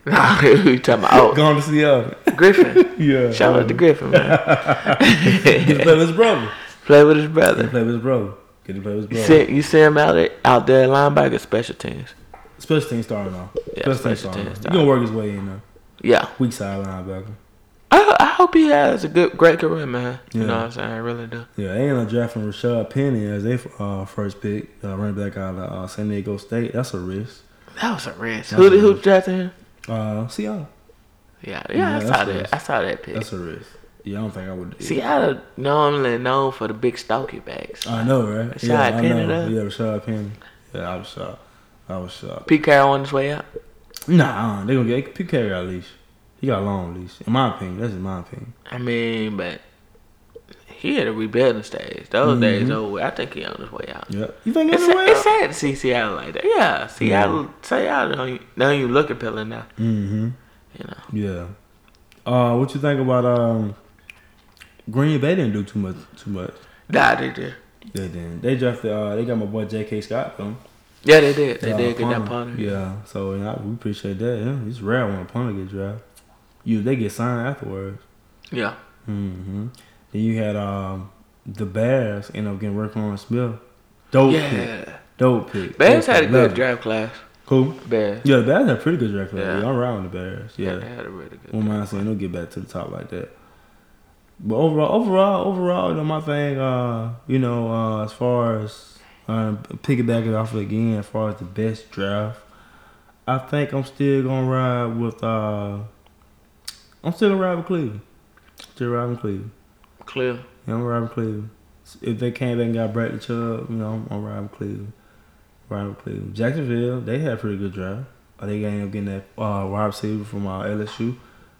Who you talking about oh, Going to see Auburn. Griffin? <laughs> yeah. Shout out to Griffin, man. <laughs> Get to play with his brother. Play with his brother. play with his brother. Get to play with his You see, you see him out there, out there linebacker special teams. Special team starting off. Yeah, special team special teams starting. gonna work his way in there. Yeah, Weak side linebacker. I, I hope he has a good, great career, man. You know what I'm saying? I really do. Yeah, they ended up drafting Rashad Penny as their uh, first pick, uh, running back out of uh, San Diego State. That's a risk. That was a risk. That's Who a did who risk. drafted him? Uh, Seattle. Yeah, yeah, Yeah, I saw that. risk. I saw that pick. That's a risk. Yeah, I don't think I would. Seattle normally known for the big stocky backs. I know, right? Rashad yeah, I Penny, know. though? Yeah, Rashad Penny. Yeah, I was shocked. I was shocked. Pete Carroll on his way out. Nah, uh, they gonna get Pete Carroll got a leash. He got a long leash. In my opinion, that's in my opinion. I mean, but he had a rebuilding stage. Those days over. I think he on his way out. Yeah, you think It's, way? it's sad to see Seattle like that. Yeah, Seattle. Seattle don't, don't even look appealing now. Mm-hmm. You know. Yeah. Uh, what you think about um? Green Bay didn't do too much. Too much. Nah, they did. They didn't. They drafted. Uh, they got my boy J.K. Scott though. Yeah, they did. They Uh, did get that punter. Yeah, so we appreciate that. Yeah, it's rare when a punter get drafted. You they get signed afterwards. Yeah. hmm Then you had um the Bears end up getting Roquan Smith. Dope pick. Yeah. Dope pick. Bears Dope had a good Love it. draft class. Cool. Bears. Yeah, the Bears had a pretty good draft class. Yeah. Yeah. I'm around the Bears. Yeah. They had a really good. Won't mind saying they'll get back to the top like that. But overall, overall, overall, you know, my thing, uh, you know, uh, as far as uh, piggybacking off again, as far as the best draft, I think I'm still gonna ride with. Uh, I'm still gonna ride with Cleveland. Still riding with Cleveland. Clear. Yeah, I'm riding with Cleveland. If they came back and got Bradley Chubb, you know, I'm, I'm riding with Cleveland. Riding with Cleveland. Jacksonville, they had a pretty good draft. They ended up getting that uh, wide receiver from uh, LSU,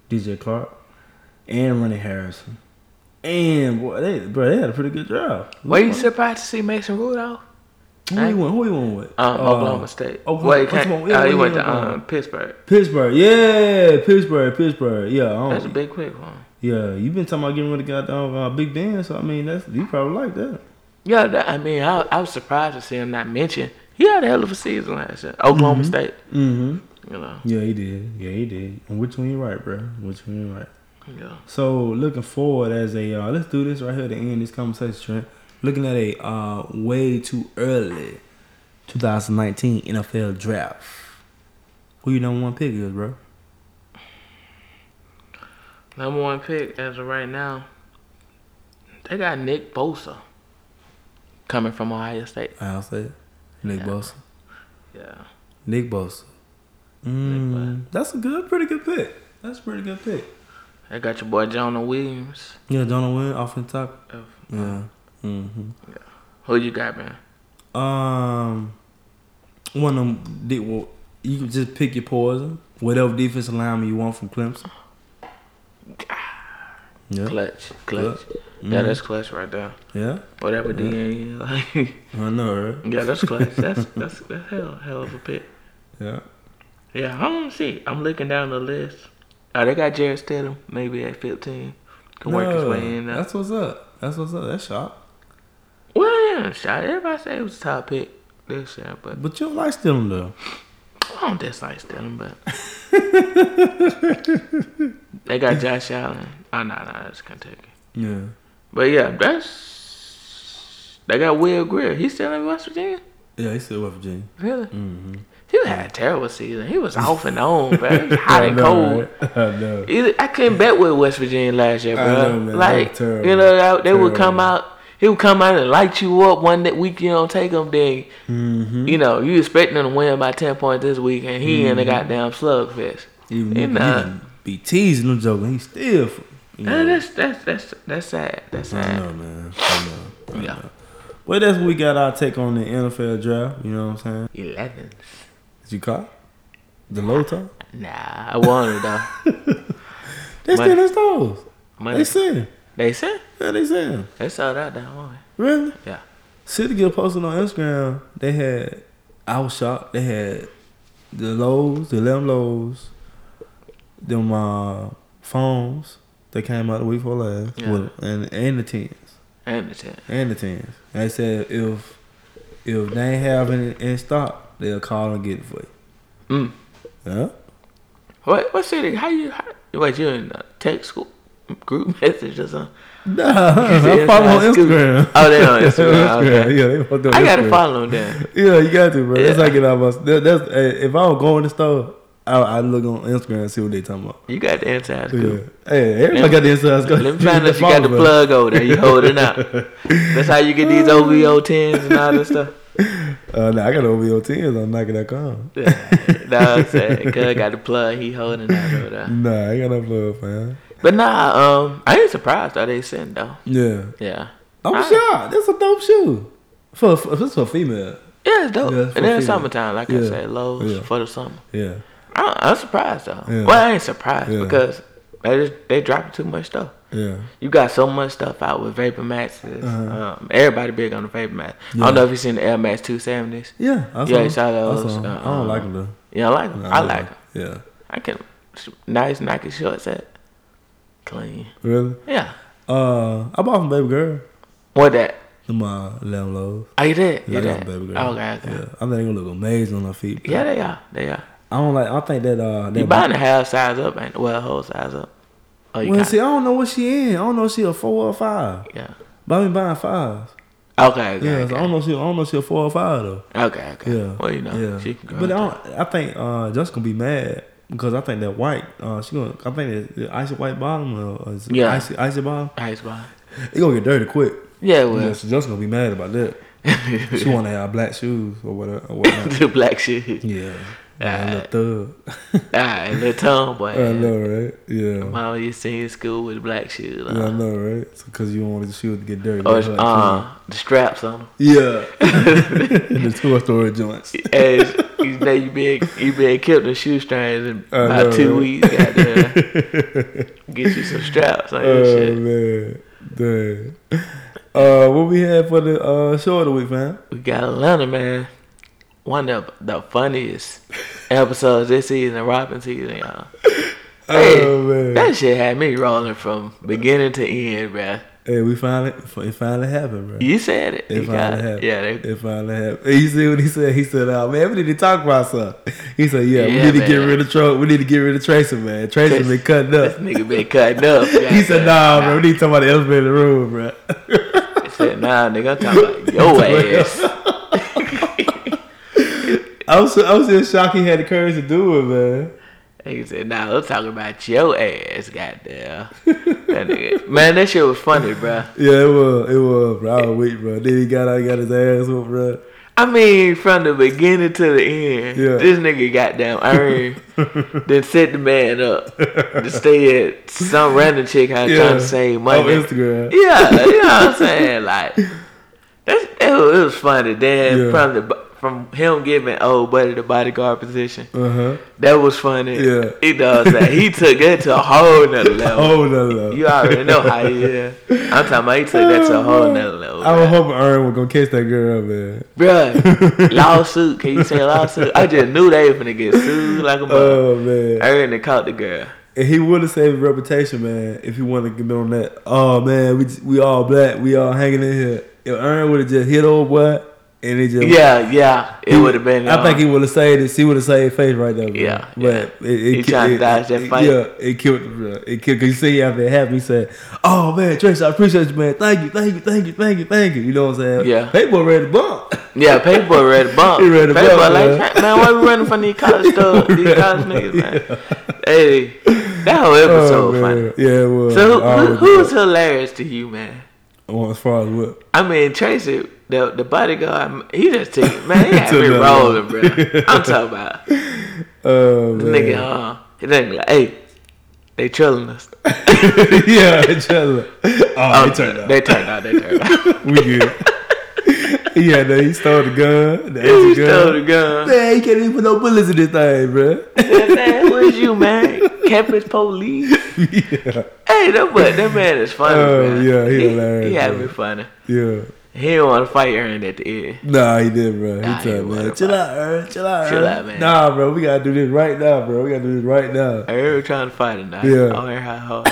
DJ Chark, and Ronnie Harrison. And boy, they bro, they had a pretty good draft. Were you surprised to see Mason Rudolph? Who he went? Who he went with? Um, Uh, Oklahoma State. Oklahoma- well, he, came, one- yeah, uh, he went to um, Pittsburgh. Pittsburgh, yeah, Pittsburgh, Pittsburgh, yeah. That's a big quick one. Yeah, you've been talking about getting rid of goddamn uh, Big Ben, so I mean that's you probably like that. Yeah, that, I mean, I, I was surprised to see him not mention. He had a hell of a season last year. Oklahoma State, Mm-hmm. you know. Yeah, he did. Yeah, he did. And which one you right, bro? Which one you right? Yeah. So looking forward as a uh, let's do this right here to end this conversation. Trent. Looking at a uh, way too early 2019 NFL draft. Who your number one pick is, bro? Number one pick as of right now, they got Nick Bosa coming from Ohio State. I'll say. Nick Yeah. Bosa. Yeah. Nick Bosa. Mm, that's a good, pretty good pick. That's a pretty good pick. They got your boy Jonah Williams. Yeah, Jonah Williams off the top. Of- Yeah. Mm-hmm. Who you got, man? Um, one of them. Well, you can just pick your poison. Whatever defensive lineman you want from Clemson. <sighs> Yeah. Clutch. Clutch. Clutch. Yeah, Mhm. that's clutch right there. Yeah. Whatever DN like. I know, right? yeah, that's clutch. <laughs> That's that's that's hell hell of a pick. Yeah. Yeah, I don't see. I'm looking down the list. Oh, they got Jarrett Stidham, maybe at 15. Can work his way in. That's what's up. That's what's up. That's shot. Well, yeah, shot. Everybody say it was a top pick this year, but But you don't like stealing though. I don't dislike Stidham, but they got Josh Allen. Oh, no, no, that's Kentucky. Yeah. But yeah, that's they got Will Grier. He's still in West Virginia. Yeah, he's still West Virginia. Really? Mm-hmm. He had a terrible season. He was off and on, bro. <laughs> Hot and cold. right? <laughs> I know. I couldn't bet with West Virginia last year, I bro. know, Like terrible. you know, they would come out. He would come out and light you up one that week. You don't take him, then Mm-hmm. you know you expecting him to win by ten points this week, and he in the goddamn slugfest. Even be teasing them joking, he still. You know, that's that's that's that's sad. That's I sad. know, man. I know. I Yeah. know. Well, that's what we got our take on the NFL draft. You know what I'm saying? Eleven. Did you caught the low top? Nah, I wanted though. <laughs> They Money. still stores. Money. They saying. They said Yeah, they saying. they sold out that one. Really? Yeah. City Girl posted on Instagram. They had. I was shocked. They had the lows, the eleven lows, them uh, phones that came out the week before last, Yeah. with, and and the tens And the ten. and the tens. They said if if they ain't have it in stock, they'll call and get it for you. Mm. Yeah. What what city? How you? How, wait, you in a text school group message or something? Nah, <laughs> I follow on nah, it's. Instagram. Oh, they on Instagram, <laughs> okay. Yeah, they follow on I gotta follow them then. Yeah, you got to, bro. That's Yeah. how I get out my. That, that's eh, if I was going to the store, I I look on Instagram and see what they talking about. You got the inside Yeah. scoop. Hey, everybody Let got the inside scoop. Let me find out if you got the Follow, plug over there. You holding out. That's how you get these <laughs> OVO tens and all this stuff. bro. Uh, nah, I got OVO tens on Nike.com. Yeah, nah, I'm saying, cuz got the plug. He holding out over there. Nah, I got no plug, fam. But nah, um, I ain't surprised that they sent though. Yeah, Yeah. I'm I- shocked. That's a dope shoe for, for this for female. Yeah, it's dope. Yeah, and then summertime, like I said, lows Yeah. for the summer. Yeah, I, I'm surprised though. Yeah. Well, I ain't surprised Yeah. because they just, they dropping too much stuff. yeah. You got so much stuff out with Vapor Maxes. Uh-huh. Um, everybody big on the Vapor Max. I don't know if you seen the Air Max 270s. Yeah, I saw Yeah, saw I those, saw uh, I don't like them though. You don't like them? I don't like them. Yeah, I can nice Nike short set, clean. really. Yeah. Uh, I bought from Baby Girl. What that? Them uh, lamb lows. Oh, you did? Yeah, You I got did? Baby Girl. Okay, okay. Yeah, I think they gonna look amazing on her feet. Yeah, they are. They are. I don't like. I think that uh, that You buying the half size up, ain't well, whole size up. Oh, you Well, see, I don't know what she in. I don't know if she a four or five. yeah. But I been buying fives. Okay, okay, Yeah, okay. so I don't know. If she, I don't know if she a four or five though. okay, okay. Yeah. Well, you know, Yeah. she can go. but I, don't, I think uh, just gonna be mad because I think that white. Uh, she gonna. I think it's the icy white bottom or, or is Yeah. icy icy bottom. Ice bar. It gonna get dirty quick. Yeah, well, Yeah, so just gonna be mad about that. <laughs> she wanna have black shoes or whatever. Or <laughs> the black shit. yeah. Yeah, little thug. Alright, little tomboy. <laughs> I know, right? Yeah. Mama used to in school with black shoes. Yeah, I Uh, know, right? Because you don't want the shoes to get dirty. or uh, the straps on them. Yeah. And the toy store joints. As you know, you been you been kept the shoestrings in I about know, two right? weeks. Goddamn, <laughs> get you some straps Oh shit. man, dang. Uh, what we had for the uh show of the week, man? We got Atlanta, man. One of the funniest episodes this season, the Robbin' Season, y'all. I <laughs> Hey, Oh man. that shit had me rolling from beginning to end, bruh. Hey, we finally it finally happened, bro. You said it. It You finally happened. Yeah, they, It finally happened. You see what he said? He said, "Oh man, we need to talk about something." He said, "Yeah, we Yeah, need to get rid of Trump. We need to get rid of Tracy, man. Tracy- been cutting this up." nigga been cutting up. <laughs> He said, "Nah, bro, we need to talk about the elephant in the room, bro." He said, nah, nigga, I'm talking about your <laughs> ass. <laughs> I was I was just shocked he had the courage to do it, man. He said, nah, I'm talking about your ass, goddamn. that nigga. Man, that shit was funny, bro. Yeah, it was, it was, bro. I was weak, bro. Then he got out, got his ass whooped, bro. I mean, from the beginning to the end, Yeah. this nigga goddamn earned, <laughs> then set the man up to stay at some random chick house Yeah. trying to save money. On Instagram. Yeah, you know what I'm saying? Like, that's, it, was, it was funny. Then Yeah. from the from him giving old buddy the bodyguard position, Uh huh. that was funny. Yeah. He does that. He took that to a whole nother <laughs> level. Oh no, no. You already know how he is. I'm talking about he took that to a whole nother level. I was hoping Earn was gonna catch that girl, man. Bruh, <laughs> lawsuit. Can you say lawsuit? I just knew they were finna get sued like a mother. Oh man. They caught the girl. And he would have saved his reputation, man, if he wanted to get on that. Oh man, we we all black, we all hanging in here. If Earn would have just hit old boy, and he just Yeah, yeah. It would have been. I think he um, would have saved it. He would have saved face right there. Bro. Yeah, but yeah. It, it, He trying to dodge that it- fight. Yeah, it killed. Bro. It killed because you see after it happened, he said, "Oh man, Trace, I appreciate you, man. Thank you, thank you, thank you, thank you, thank you." You know what I'm saying? Yeah. Paper ready to bump. Yeah, paper ready to <laughs> bump. He ready to paper bump, like, man. why we running from these college <laughs> stuff? These college niggas, man. Hey, that whole episode Oh, funny. Yeah, it was. So who, who, who's hilarious to you, man? Well, as far as what? I mean, Tracy, the the bodyguard, he just took it, man. He <laughs> had me rolling, bro. I'm talking about <laughs> Oh the nigga. Uh, he nigga like, hey, they trolling us. <laughs> yeah, each other. Oh, Oh, they turned out. They turned out. They turned out. we good. yeah, no, he stole the gun. The He extra stole the gun. Man, he can't even put no bullets in this thing, bro. Man, who is you, man? Campus police. yeah, Hey, that but that man is funny, Oh, man. yeah, he he, hilarious, He had me funny. yeah. He didn't want to fight Earn at the end. Nah, he didn't, bro. He Nah, he wasn't man, chill out, Earn. Chill out, Chill Earn. out, man. Nah, bro, we gotta do this right now, bro. We gotta do this right now. Earn was trying to fight him now. Yeah. Oh, Earn how hard.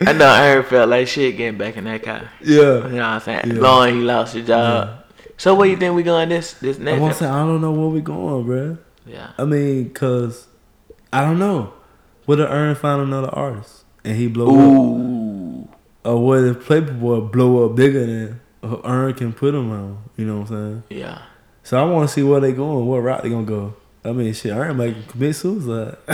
I know Earn felt like shit getting back in that car. Yeah. You know what I'm saying? Yeah. Long he lost his job. So where you think we going this this I next? say? I don't know where we going, bro. Yeah. I mean, cause I don't know. What if Earn find another artist and he blow up? Or what if Paper Boi blow up bigger than uh, Earn can put him on? You know what I'm saying? Yeah. So I want to see where they going, what route they gonna go. I mean, shit, Earn might commit suicide <laughs>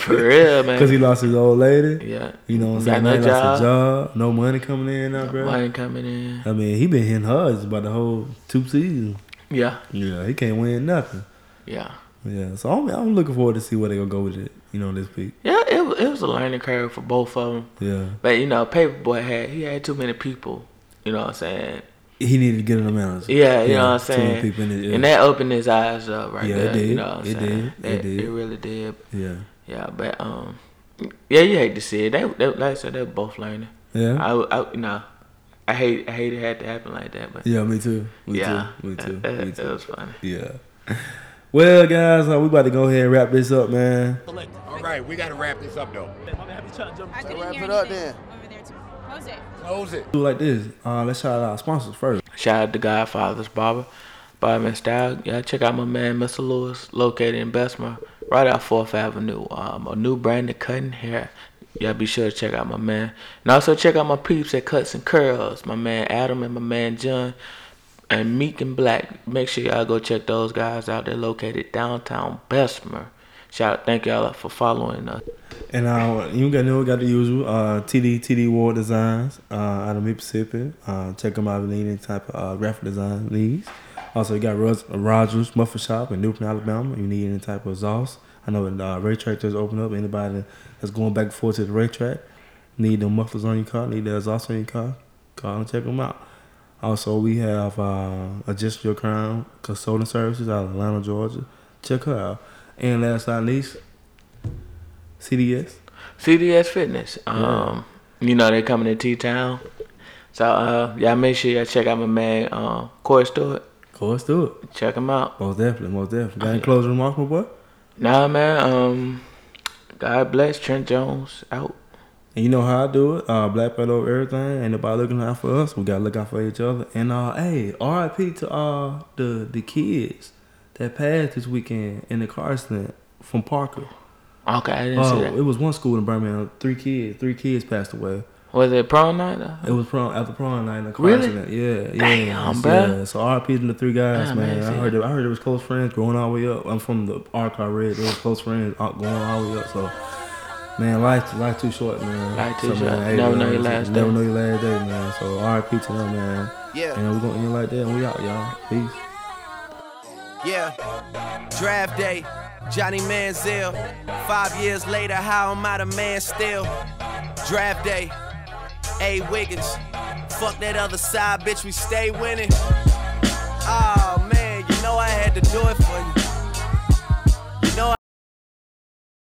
For real, <laughs> man. because he lost his old lady. yeah. You know what I'm saying? no he lost a job. job, no money coming in now, bro. Money coming in. I mean, he been hitting hers about the whole two seasons. Yeah. Yeah, he can't win nothing. Yeah. Yeah, so I'm, I'm looking forward to see where they gonna go with it. You know, this week. Yeah, it, it was a learning curve for both of them. Yeah, But, you know, Paper Boi had, he had too many people. You know what I'm saying? he needed to get in the manager. Yeah, you know what I'm too many saying? people in his ear. And that opened his eyes up right Yeah, it there. did. You know what I'm It saying? did. It That- did. It really did. yeah, Yeah, but um, yeah, you hate to see it. They, they like I said, they're both learning. yeah, I, I, you know, I hate, I hate it had to happen like that, but yeah. Me too. Me yeah, too. Me too. <laughs> It, Me it was funny. Yeah. <laughs> Well, guys, uh, we about to go ahead and wrap this up, man. All right, we got to wrap this up though. I couldn't wrap hear it up anything over there too. Close it. Close it. Do like this. Uh, let's shout out our sponsors first. Shout out to Godfather's Barber, Barber and Style. Yeah, check out my man, Mr. Lewis, located in Bessemer, right off Fourth Avenue. Um, a new brand of cutting hair. Y'all be sure to check out my man, and also check out my peeps at Cuts and Curls. My man Adam and my man John. And Meek and Black, make sure y'all go check those guys out. They're located downtown Bessemer. Shout out, thank y'all for following us. And uh, you got know got the usual uh, TD TD Ward Designs uh, out of Mississippi. Uh, check them out if need any type of uh, graphic design needs. Also, you got Ros- Rogers Muffin Shop in Newton, Alabama. You need any type of exhaust. I know the uh, racetrack just opened up. Anybody that's going back and forth to the racetrack need the mufflers on your car, need the exhaust on your car, call and check them out. Also, we have uh, Adjust Your Crown Consulting Services out of Atlanta, Georgia. Check her out. And last but not least, CDS. CDS Fitness. Um, you know they're coming to T Town, so uh, y'all make sure y'all check out my man uh, Corey Stewart. Do it. Check him out. Most definitely, most definitely. Got any closing remarks, my boy? Nah, man. Um, God bless Trent Jones out. And you know how I do it. Uh, black belt over everything. Ain't nobody looking out for us. We gotta look out for each other. And uh, hey, R.I.P. to uh the the kids that passed this weekend in the car accident from Parker. Okay, I didn't see that. it was one school in Birmingham. Three kids. Three kids passed away. Was it prom night? Or? It was prom after prom night in a car Really? accident. Yeah, yeah, Damn, yeah. So R.I.P. to the three guys, Damn, man. man, I heard it, I heard it was close friends growing all the way up. I'm from the R car red. They was close friends uh, going all the way up. So, man, life life too short, man. Life too so, short. Man, Never know your last Never day. know your last day, man. So R.I.P. to them, man. Yeah. And we're gonna end like that, and we out, y'all. Peace. Yeah. Draft day. Johnny Manziel. Five years later, how am I the man still? Draft day. A Wiggins. Fuck that other side, bitch. We stay winning. Oh man, you know I had to do it